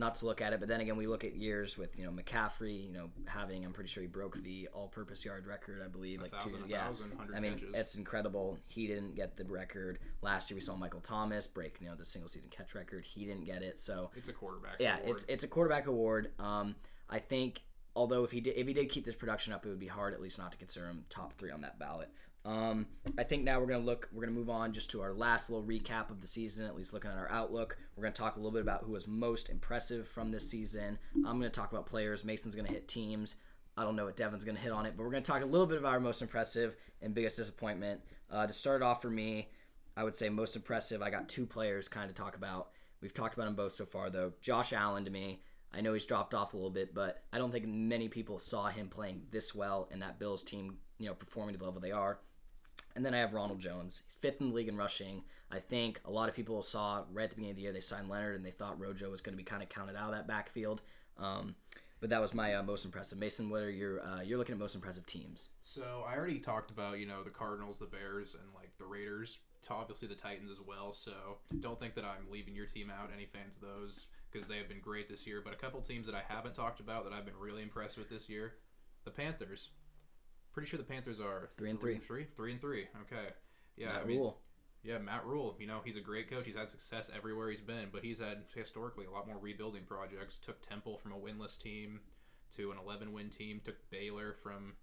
not to look at it. But then again, we look at years with you know McCaffrey, you know having I'm pretty sure he broke the all-purpose yard record, I believe, A like thousand, two, yeah. thousand, I mean, catches. it's incredible. He didn't get the record last year. We saw Michael Thomas break you know the single season catch record. He didn't get it. So It's a quarterback. yeah, award. it's it's a quarterback award. Um, I think although if he did if he did keep this production up, it would be hard at least not to consider him top three on that ballot. Um, I think now we're gonna look. We're gonna move on just to our last little recap of the season. At least looking at our outlook, we're gonna talk a little bit about who was most impressive from this season. I'm gonna talk about players. Mason's gonna hit teams. I don't know what Devin's gonna hit on it, but we're gonna talk a little bit about our most impressive and biggest disappointment. Uh, to start off for me, I would say most impressive. I got two players kind of talk about. We've talked about them both so far, though. Josh Allen to me, I know he's dropped off a little bit, but I don't think many people saw him playing this well in that Bills team, you know, performing to the level they are. And then I have Ronald Jones, fifth in the league in rushing. I think a lot of people saw right at the beginning of the year they signed Leonard and they thought Rojo was going to be kind of counted out of that backfield. Um, but that was my uh, most impressive. Mason, what are your uh, you're looking at most impressive teams? So I already talked about you know the Cardinals, the Bears, and like the Raiders. Obviously the Titans as well. So don't think that I'm leaving your team out. Any fans of those because they have been great this year. But a couple teams that I haven't talked about that I've been really impressed with this year, the Panthers. Pretty sure the Panthers are Three and three. three, three and three. Okay, yeah, Matt I mean, Rhule. yeah, Matt Rhule. You know, he's a great coach. He's had success everywhere he's been, but he's had historically a lot more rebuilding projects. Took Temple from a winless team to an 11 win team. Took Baylor from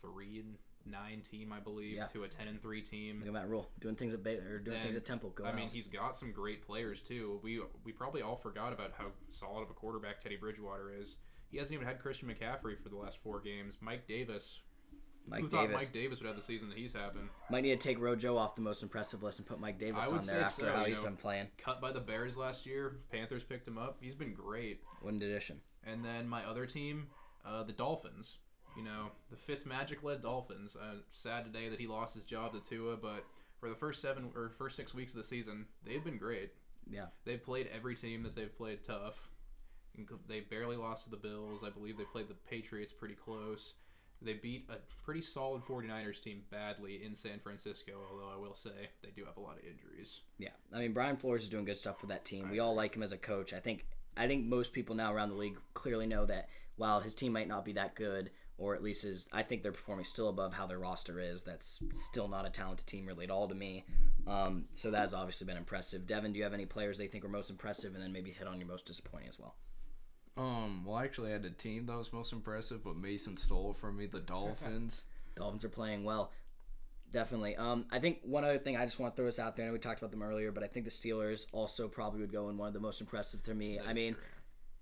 three and nine team, I believe, Yeah. to a 10 and three team. Look at Matt Rhule doing things at Baylor, or doing things at Temple. Go I mean, he's got some great players too. We we probably all forgot about how solid of a quarterback Teddy Bridgewater is. He hasn't even had Christian McCaffrey for the last four games. Mike Davis. Mike Who Davis. thought Mike Davis would have the season that he's having? Might need to take Rojo off the most impressive list and put Mike Davis I would on there say after so, how you he's know. been playing. Cut by the Bears last year. Panthers picked him up. He's been great. What an addition. And then my other team, uh, the Dolphins. You know, the Fitzmagic led Dolphins. Uh, sad today that he lost his job to Tua, but for the first seven or first six weeks of the season, they've been great. Yeah. They've played every team that they've played tough. They barely lost to the Bills. I believe they played the Patriots pretty close. They beat a pretty solid 49ers team badly in San Francisco, although I will say they do have a lot of injuries. Yeah, I mean Brian Flores is doing good stuff for that team. We all like him as a coach. I think I think most people now around the league clearly know that while his team might not be that good, or at least is, I think they're performing still above how their roster is. That's still not a talented team really at all to me. Um, so that has obviously been impressive. Devin, do you have any players they think are most impressive, and then maybe hit on your most disappointing as well? Um, well, I actually had a team that was most impressive, but Mason stole it from me. The Dolphins. Dolphins are playing well. Definitely. Um, I think one other thing I just want to throw this out there. I know we talked about them earlier, but I think the Steelers also probably would go in one of the most impressive to me. I mean,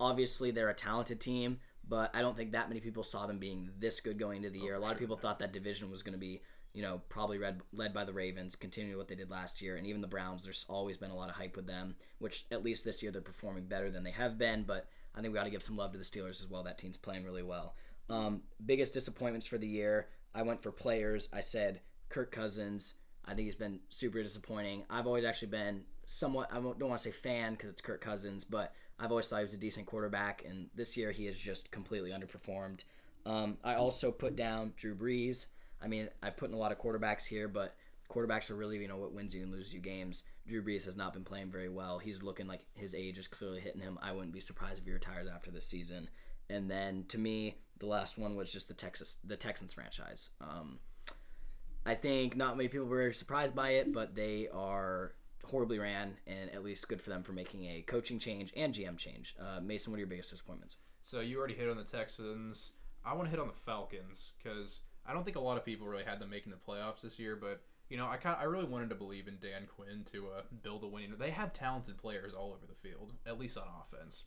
obviously they're a talented team, but I don't think that many people saw them being this good going into the year. A lot of people thought that division was going to be you know, probably read, led by the Ravens, continuing what they did last year, and even the Browns. There's always been a lot of hype with them, which at least this year they're performing better than they have been. But I think we got to give some love to the Steelers as well. That team's playing really well. Um, biggest disappointments for the year, I went for players. I said Kirk Cousins. I think he's been super disappointing. I've always actually been somewhat, I don't want to say fan because it's Kirk Cousins, but I've always thought he was a decent quarterback, and this year he has just completely underperformed. Um, I also put down Drew Brees. I mean, I put in a lot of quarterbacks here, but quarterbacks are really, you know, what wins you and loses you games. Drew Brees has not been playing very well. He's looking like his age is clearly hitting him. I wouldn't be surprised if he retires after this season. And then to me, the last one was just the Texas, the Texans franchise. Um, I think not many people were surprised by it, but they are horribly ran, and at least good for them for making a coaching change and GM change. Uh, Mason, what are your biggest disappointments? So you already hit on the Texans. I want to hit on the Falcons because I don't think a lot of people really had them making the playoffs this year, but you know, I kind I really wanted to believe in Dan Quinn to uh, build a winning. They have talented players all over the field, at least on offense.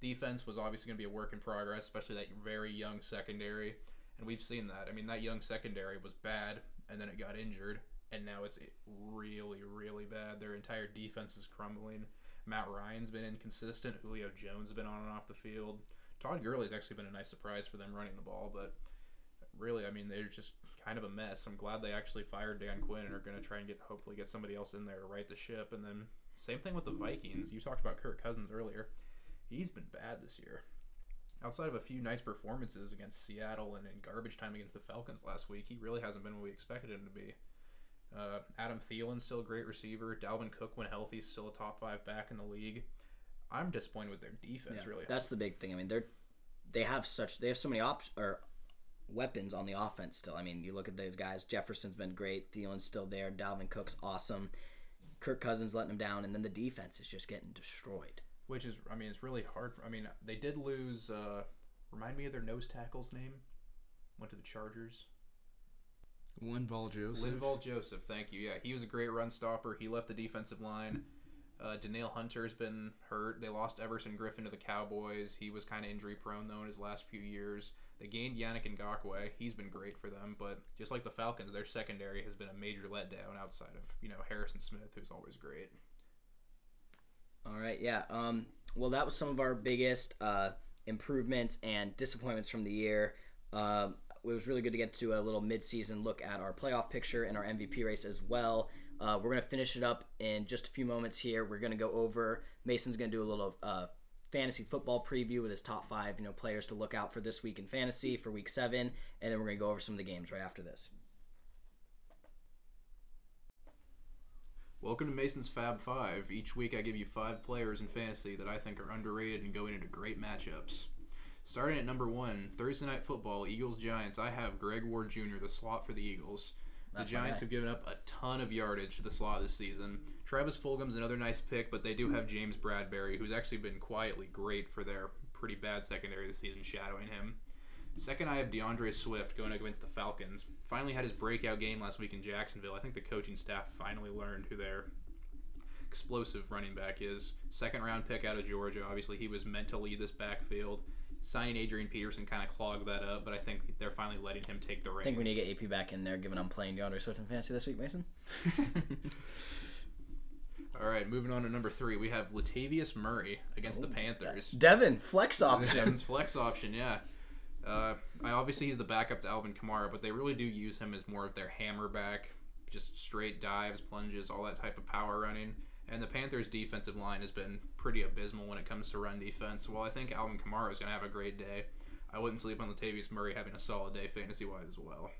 Defense was obviously going to be a work in progress, especially that very young secondary, and we've seen that. I mean, that young secondary was bad, and then it got injured, and now it's really, really bad. Their entire defense is crumbling. Matt Ryan's been inconsistent. Julio Jones has been on and off the field. Todd Gurley's actually been a nice surprise for them running the ball, but really, I mean, they're just kind of a mess. I'm glad they actually fired Dan Quinn and are going to try and get hopefully get somebody else in there to right the ship. And then same thing with the Vikings. You talked about Kirk Cousins earlier. He's been bad this year. Outside of a few nice performances against Seattle and in garbage time against the Falcons last week, he really hasn't been what we expected him to be. Uh, Adam Thielen's still a great receiver. Dalvin Cook, when healthy, is still a top five back in the league. I'm disappointed with their defense. Yeah, really, That's the big thing. I mean, they're they have such they have so many op- or weapons on the offense still. I mean, you look at those guys. Jefferson's been great. Thielen's still there. Dalvin Cook's awesome. Kirk Cousins letting him down, and then the defense is just getting destroyed. which is I mean it's really hard. For, I mean they did lose. Uh, remind me of their nose tackle's name. Went to the Chargers. Linval Joseph. Linval Joseph, thank you. Yeah, he was a great run stopper. He left the defensive line. Uh, Danielle Hunter's been hurt. They lost Everson Griffen to the Cowboys. He was kind of injury prone though in his last few years. They gained Yannick Ngakoue. He's been great for them, but just like the Falcons, their secondary has been a major letdown outside of you know Harrison Smith, who's always great. All right, yeah. Um, well, that was some of our biggest uh, improvements and disappointments from the year. Um it was really good to get to a little mid-season look at our playoff picture and our MVP race as well. Uh, we're gonna finish it up in just a few moments here. We're gonna go over. Mason's gonna do a little uh, fantasy football preview with his top five, you know, players to look out for this week in fantasy for week seven, and then we're gonna go over some of the games right after this. Welcome to Mason's Fab Five. Each week I give you five players in fantasy that I think are underrated and going into great matchups. Starting at number one, Thursday Night Football, Eagles Giants. I have Greg Ward Jr., the slot for the Eagles. That's the Giants have given up a ton of yardage to the slot this season. Travis Fulgham's another nice pick, but they do have hmm. James Bradberry, who's actually been quietly great for their pretty bad secondary this season, shadowing him. Second, I have D'Andre Swift going up against the Falcons. Finally had his breakout game last week in Jacksonville. I think the coaching staff finally learned who their explosive running back is. Second round pick out of Georgia. Obviously, he was meant to lead this backfield. Signing Adrian Peterson kind of clogged that up, but I think they're finally letting him take the reins. I think we need to get AP back in there, given I'm playing D'Andre Swift in fantasy this week, Mason. All right, moving on to number three, we have Latavius Murray against the Panthers. Devin, flex option. Devon's flex option, yeah. Uh, I obviously he's the backup to Alvin Kamara, but they really do use him as more of their hammer back, just straight dives, plunges, all that type of power running. And the Panthers' defensive line has been pretty abysmal when it comes to run defense. While I think Alvin Kamara is going to have a great day, I wouldn't sleep on Latavius Murray having a solid day fantasy wise as well.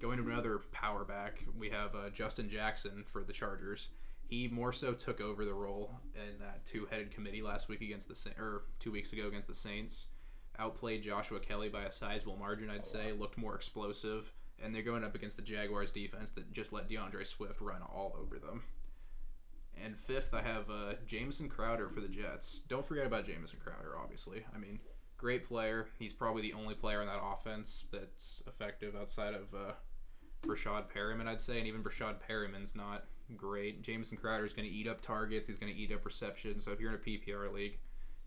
Going to another power back, we have uh, Justin Jackson for the Chargers. He more so took over the role in that two-headed committee last week against the Sa- or two weeks ago against the Saints. Outplayed Joshua Kelley by a sizable margin, I'd say. Looked more explosive, and they're going up against the Jaguars defense that just let D'Andre Swift run all over them. And fifth, I have uh, Jamison Crowder for the Jets. Don't forget about Jamison Crowder, obviously. I mean, great player. He's probably the only player in that offense that's effective outside of uh, Breshad Perriman, I'd say. And even Breshad Perriman's not great. Jamison Crowder is going to eat up targets. He's going to eat up receptions. So if you're in a PPR league,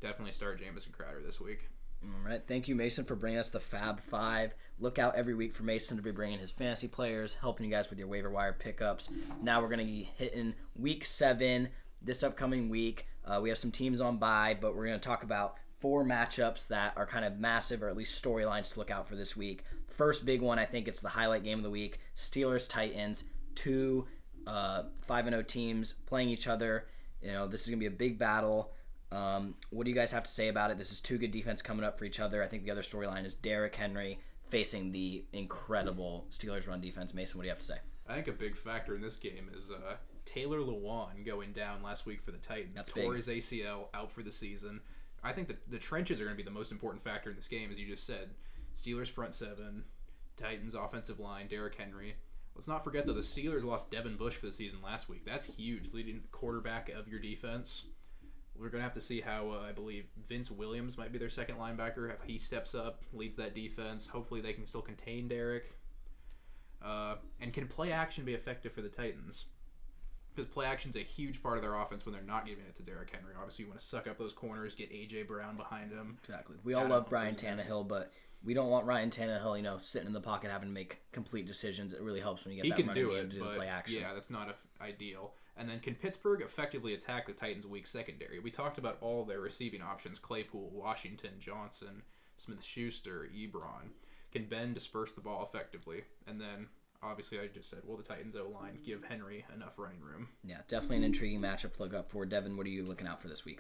definitely start Jamison Crowder this week. All right, thank you, Mason, for bringing us the Fab Five. Look out every week for Mason to be bringing his fantasy players, helping you guys with your waiver wire pickups. Now we're going to be hitting week seven this upcoming week. Uh, we have some teams on bye, but we're going to talk about four matchups that are kind of massive or at least storylines to look out for this week. First big one, I think it's the highlight game of the week Steelers Titans. Two uh, 5 0 teams playing each other. You know, this is going to be a big battle. Um, what do you guys have to say about it? This is two good defense coming up for each other. I think the other storyline is Derrick Henry facing the incredible Steelers run defense. Mason, what do you have to say? I think a big factor in this game is uh, Taylor Lewan going down last week for the Titans. That's Tore big. his ACL out for the season. I think that the trenches are going to be the most important factor in this game, as you just said. Steelers front seven, Titans offensive line, Derrick Henry. Let's not forget though the Steelers lost Devin Bush for the season last week. That's huge, leading quarterback of your defense. We're gonna have to see how uh, I believe Vince Williams might be their second linebacker. If he steps up, leads that defense. Hopefully they can still contain Derrick. Uh, and can play action be effective for the Titans? Because play action's a huge part of their offense when they're not giving it to Derrick Henry. Obviously, you want to suck up those corners, get AJ Brown behind him. Exactly. We all love Ryan. Tannehill, but we don't want Ryan Tannehill, you know, sitting in the pocket having to make complete decisions. It really helps when you get He that can running do game it, to do play action. yeah, that's not a, ideal. And then can Pittsburgh effectively attack the Titans' weak secondary? We talked about all their receiving options: Claypool, Washington, Johnson, Smith-Schuster, Ebron. Can Ben disperse the ball effectively? And then obviously, I just said, will the Titans' O line give Henry enough running room? Yeah, definitely an intriguing matchup to look up for. Devin, what are you looking out for this week?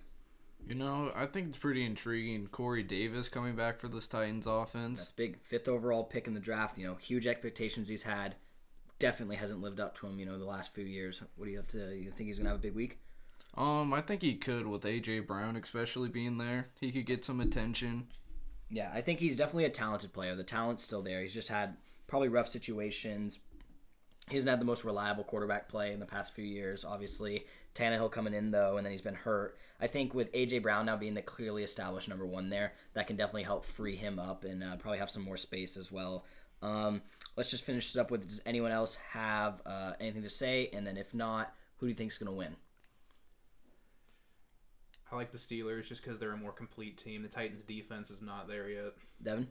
You know, I think it's pretty intriguing. Corey Davis coming back for this Titans offense. That's big. Fifth overall pick in the draft. You know, huge expectations he's had. Definitely hasn't lived up to him. You know, the last few years. What do you have to? You think he's gonna have a big week? Um, I think he could with AJ Brown especially being there. He could get some attention. Yeah, I think he's definitely a talented player. The talent's still there. He's just had probably rough situations. He hasn't had the most reliable quarterback play in the past few years. Obviously, Tannehill coming in though, and then he's been hurt. I think with AJ Brown now being the clearly established number one there, that can definitely help free him up and uh, probably have some more space as well. Um, let's just finish this up with: Does anyone else have uh, anything to say? And then if not, who do you think is going to win? I like the Steelers just because they're a more complete team. The Titans' defense is not there yet. Devin.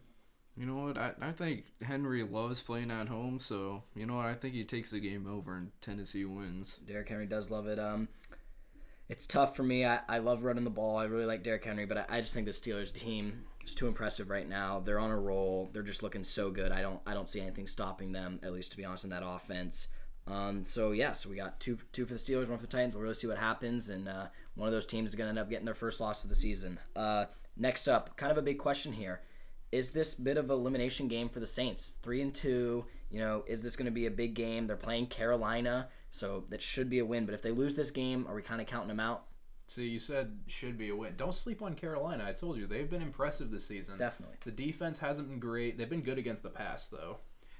You know what? I, I think Henry loves playing at home, so you know what? I think he takes the game over and Tennessee wins. Derrick Henry does love it. Um, it's tough for me. I, I love running the ball. I really like Derrick Henry, but I, I just think the Steelers team is too impressive right now. They're on a roll. They're just looking so good. I don't I don't see anything stopping them. At least to be honest, in that offense. Um, so yeah, so we got two two for the Steelers, one for the Titans. We'll really see what happens, and uh, one of those teams is going to end up getting their first loss of the season. Uh, next up, kind of a big question here: Is this bit of elimination game for the Saints? Three and two. You know, is this going to be a big game? They're playing Carolina, so that should be a win. But if they lose this game, are we kind of counting them out? See, you said should be a win. Don't sleep on Carolina. I told you they've been impressive this season. Definitely. The defense hasn't been great. They've been good against the pass though,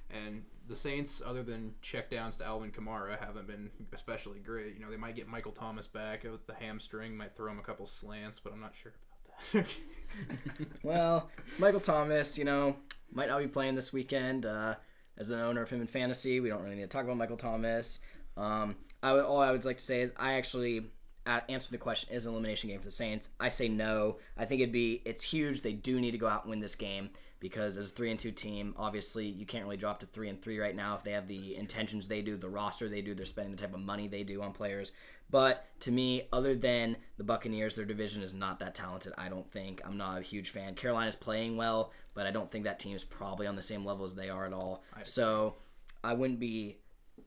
and the Saints, other than checkdowns to Alvin Kamara, haven't been especially great. You know, they might get Michael Thomas back with the hamstring, might throw him a couple slants, but I'm not sure Well, Michael Thomas, you know, might not be playing this weekend. Uh, as an owner of him in fantasy, we don't really need to talk about Michael Thomas. Um, all I would like to say is I actually uh, answer the question: Is an elimination game for the Saints? I say no. I think it'd be it's huge. They do need to go out and win this game because as a three and two team, obviously you can't really drop to three and three right now if they have the intentions they do, the roster they do, they're spending the type of money they do on players. But to me, other than the Buccaneers, their division is not that talented. I don't think. I'm not a huge fan. Carolina's playing well, but I don't think that team is probably on the same level as they are at all. So I wouldn't be.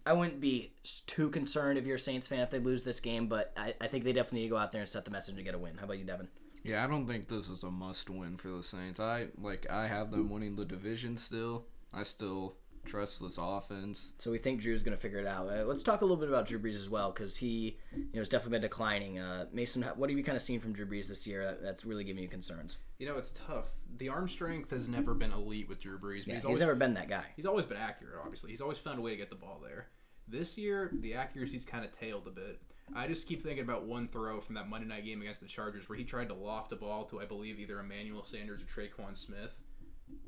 I wouldn't be too concerned if you're a Saints fan if they lose this game, but I, I think they definitely need to go out there and set the message and get a win. How about you, Devin? Yeah, I don't think this is a must win for the Saints. I like I have them winning the division still. I still trust this offense. So we think Drew's going to figure it out. Uh, let's talk a little bit about Drew Brees as well, because he, you know, has definitely been declining. Uh, Mason, what have you kind of seen from Drew Brees this year that, that's really giving you concerns? you know, it's tough. The arm strength has never been elite with Drew Brees. but Yeah, he's, always never been that guy. He's always been accurate, obviously. He's always found a way to get the ball there. This year, the accuracy's kind of tailed a bit. I just keep thinking about one throw from that Monday night game against the Chargers where he tried to loft a ball to, I believe, either Emmanuel Sanders or Tre'Quan Smith.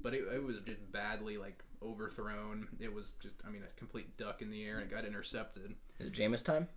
But it, it was just badly, like, overthrown. It was just, I mean, a complete duck in the air and it got intercepted. Is it Jameis time?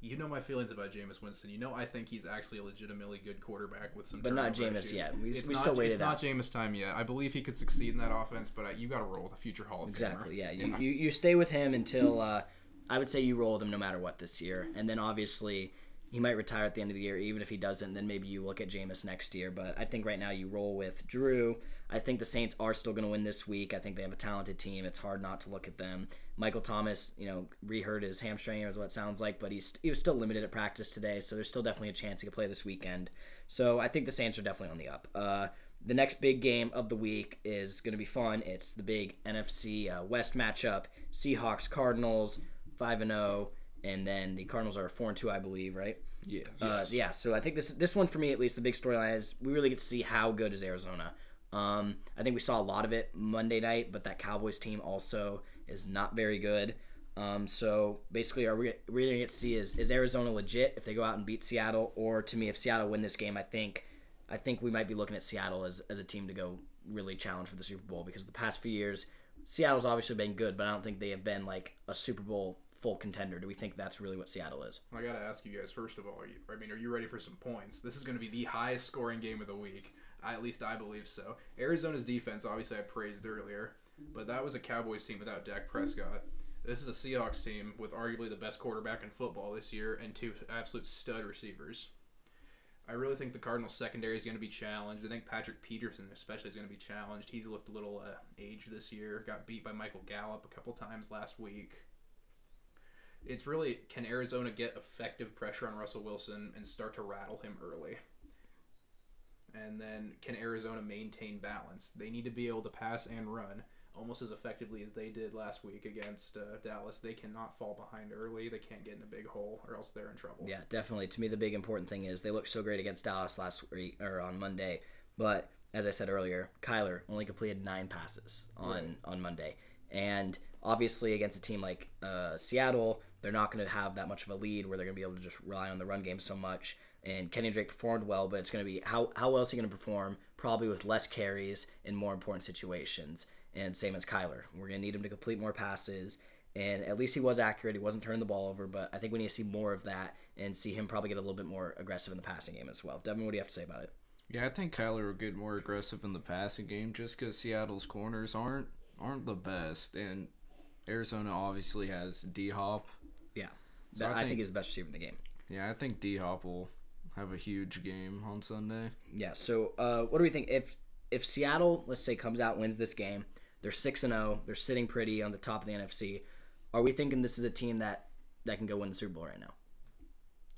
you know my feelings about Jameis Winston. You know I think he's actually a legitimately good quarterback with some. But not turnover Jameis issues. yet. We- It's we not, still wait It's it not out. Jameis time yet. I believe he could succeed in that offense, but uh, you got to roll with a future Hall of Exactly. Famer. Yeah. You, you you stay with him until uh, I would say you roll with him no matter what this year, and then obviously he might retire at the end of the year. Even if he doesn't, then maybe you look at Jameis next year. But I think right now you roll with Drew. I think the Saints are still going to win this week. I think they have a talented team. It's hard not to look at them. Michael Thomas, you know, rehurt his hamstring, is what it sounds like, but he's he was still limited at practice today, so there's still definitely a chance he could play this weekend. So I think the Saints are definitely on the up. Uh, the next big game of the week is going to be fun. It's the big NFC uh, West matchup: Seahawks Cardinals, five and zero, and then the Cardinals are four and two, I believe, right? Yeah. Uh, yeah, so I think this this one for me at least the big storyline is we really get to see how good is Arizona. Um, I think we saw a lot of it Monday night, but that Cowboys team also is not very good. Um, so basically, are we really going to get to see is is Arizona legit if they go out and beat Seattle, or to me, if Seattle win this game, I think I think we might be looking at Seattle as, as a team to go really challenge for the Super Bowl because the past few years, Seattle's obviously been good, but I don't think they have been like a Super Bowl full contender. Do we think that's really what Seattle is? I gotta ask you guys first of all. I mean, are you ready for some points? This is going to be the highest scoring game of the week. I, at least I believe so. Arizona's defense, obviously, I praised earlier, but that was a Cowboys team without Dak Prescott. This is a Seahawks team with arguably the best quarterback in football this year and two absolute stud receivers. I really think the Cardinals secondary is going to be challenged. I think Patrick Peterson especially is going to be challenged. He's looked a little uh, aged this year. Got beat by Michael Gallup a couple times last week it's really can Arizona get effective pressure on Russell Wilson and start to rattle him early? And then can Arizona maintain balance? They need to be able to pass and run almost as effectively as they did last week against uh, Dallas. They cannot fall behind early. They can't get in a big hole or else they're in trouble. Yeah, definitely. To me, the big important thing is they looked so great against Dallas last week or on Monday, but as I said earlier, Kyler only completed nine passes on Right. on Monday, and obviously against a team like uh, Seattle, they're not going to have that much of a lead where they're going to be able to just rely on the run game so much. And Kenyan Drake performed well, but it's going to be how how well is he going to perform? Probably with less carries in more important situations. And same as Kyler, we're going to need him to complete more passes. And at least he was accurate. He wasn't turning the ball over, but I think we need to see more of that and see him probably get a little bit more aggressive in the passing game as well. Devin, what do you have to say about it? Yeah, I think Kyler will get more aggressive in the passing game just because Seattle's corners aren't aren't the best, and Arizona obviously has D Hop. Yeah, So I, I think, think- he's the best receiver in the game. Yeah, I think D Hop will have a huge game on Sunday. Yeah. So, uh, what do we think if if Seattle, let's say, comes out wins this game? They're six and zero. They're sitting pretty on the top of the NFC. Are we thinking this is a team that that can go win the Super Bowl right now?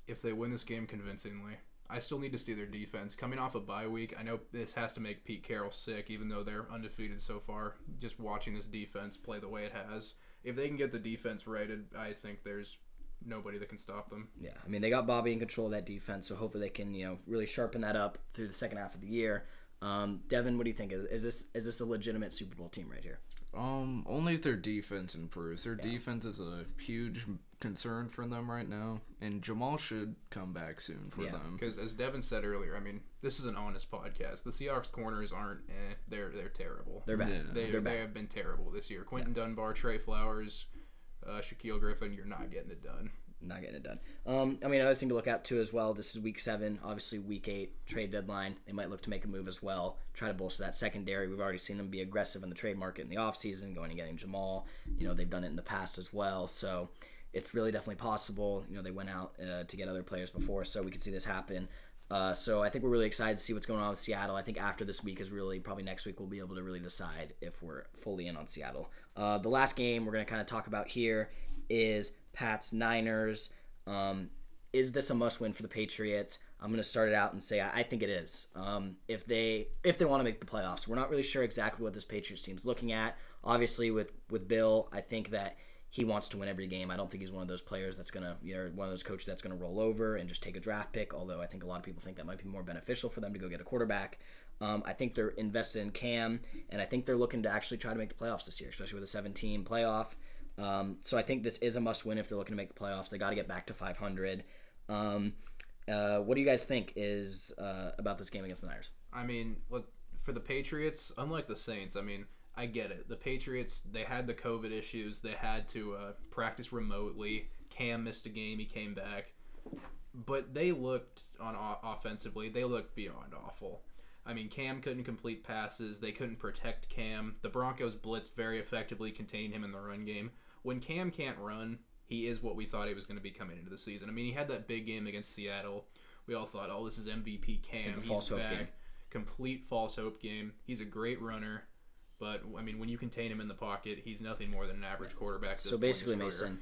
If they win this game convincingly, I still need to see their defense. Coming off a bye week, I know this has to make Pete Carroll sick, even though they're undefeated so far. Just watching this defense play the way it has, if they can get the defense righted, I think there's nobody that can stop them. Yeah, I mean they got Bobby in control of that defense, so hopefully they can you know really sharpen that up through the second half of the year. Um, Devin, what do you think? Is, is this is this a legitimate Super Bowl team right here? Um, only if their defense improves. Their defense is a huge concern for them right now, and Jamal should come back soon for Yeah, them. Because as Devin said earlier, I mean, this is an honest podcast. The Seahawks corners aren't. Eh, they're they're terrible. They're bad. Yeah. They, They're they have been terrible this year. Quinton Dunbar, Tre Flowers, uh, Shaquill Griffin. You're not getting it done. not getting it done. Um, I mean, another thing to look out too as well. This is week seven, obviously week eight trade deadline. They might look to make a move as well, try to bolster that secondary. We've already seen them be aggressive in the trade market in the offseason, going and getting Jamal. You know, they've done it in the past as well. So it's really definitely possible. You know, they went out uh, to get other players before, so we could see this happen. Uh, so I think we're really excited to see what's going on with Seattle. I think after this week is really probably next week we'll be able to really decide if we're fully in on Seattle. Uh, the last game we're going to kind of talk about here is Pats Niners. Um, is this a must win for the Patriots? I'm going to start it out and say I, I think it is. Um, if they if they want to make the playoffs, we're not really sure exactly what this Patriots team's looking at. Obviously, with with Bill, I think that he wants to win every game. I don't think he's one of those players that's gonna, you know, one of those coaches that's gonna roll over and just take a draft pick. Although I think a lot of people think that might be more beneficial for them to go get a quarterback. Um, I think they're invested in Cam, and I think they're looking to actually try to make the playoffs this year, especially with a 17 playoff. Um, so I think this is a must win if they're looking to make the playoffs. They got to get back to 500. Um, uh, what do you guys think is uh, about this game against the Niners? I mean, look, for the Patriots, unlike the Saints, I mean, I get it. The Patriots, they had the COVID issues. They had to uh, practice remotely. Cam missed a game. He came back. but they looked on o- offensively. They looked beyond awful. I mean, Cam couldn't complete passes. They couldn't protect Cam. The Broncos blitzed very effectively, containing him in the run game. When Cam can't run, he is what we thought he was going to be coming into the season. I mean, he had that big game against Seattle. We all thought, oh, this is MVP Cam. He's false hope back. game. Complete false hope game. He's a great runner. But, I mean, when you contain him in the pocket, he's nothing more than an average quarterback. So point in his basically. Mason,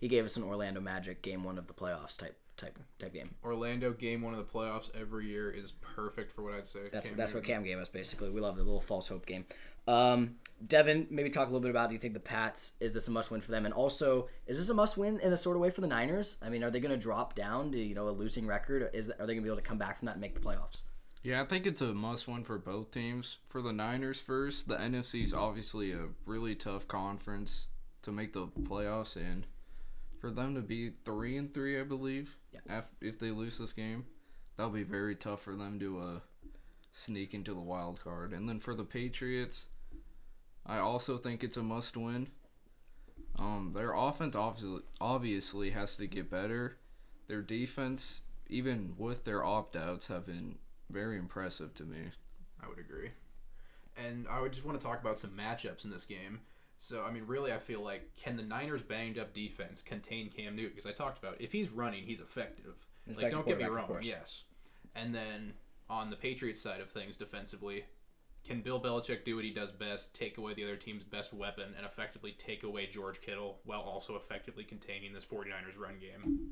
he gave us an Orlando Magic game one of the playoffs type type type game. Orlando game one of the playoffs every year is perfect for what I'd say. That's Cam that's what Cam gave us basically. We love the little false hope game. Um, Devin, maybe talk a little bit about. Do you think the Pats is this a must win for them, and also is this a must win in a sort of way for the Niners? I mean, are they going to drop down to you know a losing record? Is are they going to be able to come back from that and make the playoffs? Yeah, I think it's a must win for both teams. For the Niners first, the NFC is obviously a really tough conference to make the playoffs in. For them to be three and three, I believe, Yeah. if they lose this game, that'll be very tough for them to uh, sneak into the wild card. And then for the Patriots, I also think it's a must win. Um, their offense obviously obviously has to get better. Their defense, even with their opt outs, have been very impressive to me. I would agree. And I would just want to talk about some matchups in this game. So, I mean, really, I feel like can the Niners' banged up defense contain Cam Newton? Because I talked about if he's running, he's effective. like, don't get me wrong. Yes. And then on the Patriots side of things, defensively, can Bill Belichick do what he does best, take away the other team's best weapon, and effectively take away George Kittle while also effectively containing this 49ers run game?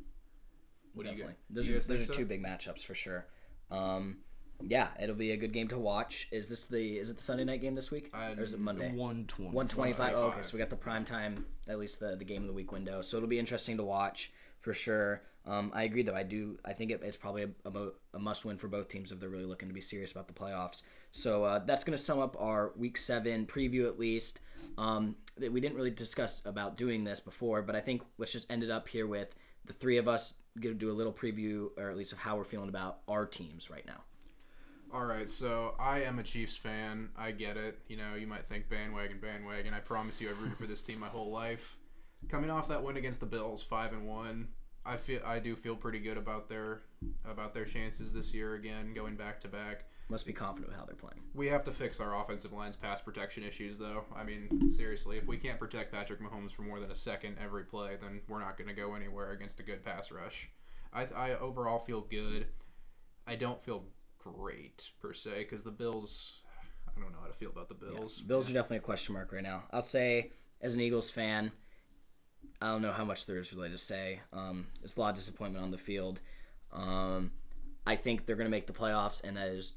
What Definitely. do you, those are those are so? two big matchups for sure. Um, yeah, it'll be a good game to watch. Is this the is it the Sunday night game this week Uh, or is it Monday? One twenty. One twenty five. Oh, okay, so we got the prime time, at least the the game of the week window. So it'll be interesting to watch for sure. Um, I agree though. I do. I think it, it's probably a, a, a must win for both teams if they're really looking to be serious about the playoffs. So uh, that's going to sum up our week seven preview at least. Um, that we didn't really discuss about doing this before, but I think let's just end it up here with the three of us going to do a little preview, or at least of how we're feeling about our teams right now. All right, so I am a Chiefs fan. I get it. You know, you might think bandwagon, bandwagon. I promise you, I've rooted for this team my whole life. Coming off that win against the Bills, five and one, I feel I do feel pretty good about their about their chances this year. Again, going back to back. Must be confident with how they're playing. We have to fix our offensive line's pass protection issues, though. I mean, seriously, if we can't protect Patrick Mahomes for more than a second every play, then we're not going to go anywhere against a good pass rush. I, I overall feel good. I don't feel great per se because the Bills. I don't know how to feel about the Bills. Bills are definitely a question mark right now. I'll say, as an Eagles fan, I don't know how much there is really to say. Um, there's a lot of disappointment on the field. Um, I think they're going to make the playoffs, and that is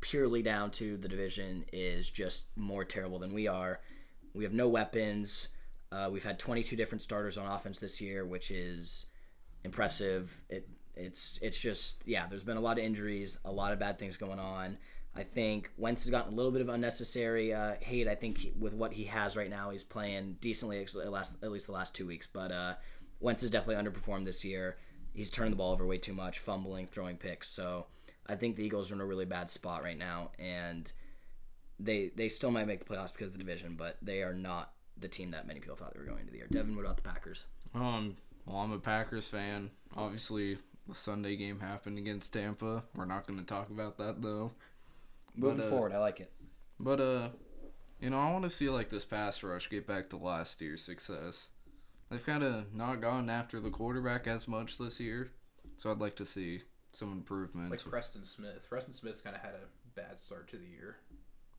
purely down to the division is just more terrible than we are. We have no weapons. Uh, we've had 22 different starters on offense this year, which is impressive. It it's it's just yeah. There's been a lot of injuries, a lot of bad things going on. I think Wentz has gotten a little bit of unnecessary uh, hate. I think he- with what he has right now, he's playing decently at least the last two weeks. But uh, Wentz has definitely underperformed this year. He's turning the ball over way too much, fumbling, throwing picks. So I think the Eagles are in a really bad spot right now, and they they still might make the playoffs because of the division, but they are not the team that many people thought they were going to the year. Devin, what about the Packers? Um, well, I'm a Packers fan. Obviously, the Sunday game happened against Tampa. We're not going to talk about that though. Moving But, uh, forward, I like it. But uh, you know, I want to see like this pass rush get back to last year's success. They've kind of not gone after the quarterback as much this year, so I'd like to see some improvements. Like Preston Smith. Preston Smith's kind of had a bad start to the year.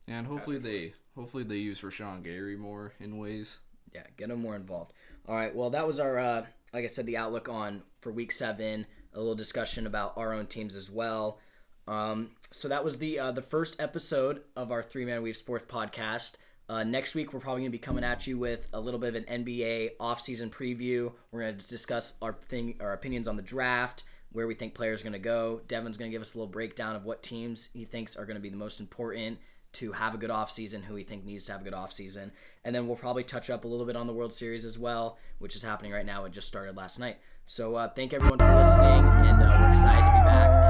and hopefully they hopefully they use Rashan Gary more in ways. Yeah, get him more involved. All right. Well, that was our, uh, like I said, the outlook on for week seven. A little discussion about our own teams as well. Um, so that was the uh, the first episode of our Three Man Weave Sports podcast. Uh, next week, we're probably going to be coming at you with a little bit of an NBA offseason preview. We're going to discuss our thing, our opinions on the draft, where we think players are going to go. Devin's going to give us a little breakdown of what teams he thinks are going to be the most important to have a good offseason, who he think needs to have a good offseason. And then we'll probably touch up a little bit on the World Series as well, which is happening right now. It just started last night. So uh, thank everyone for listening, and uh, we're excited to be back.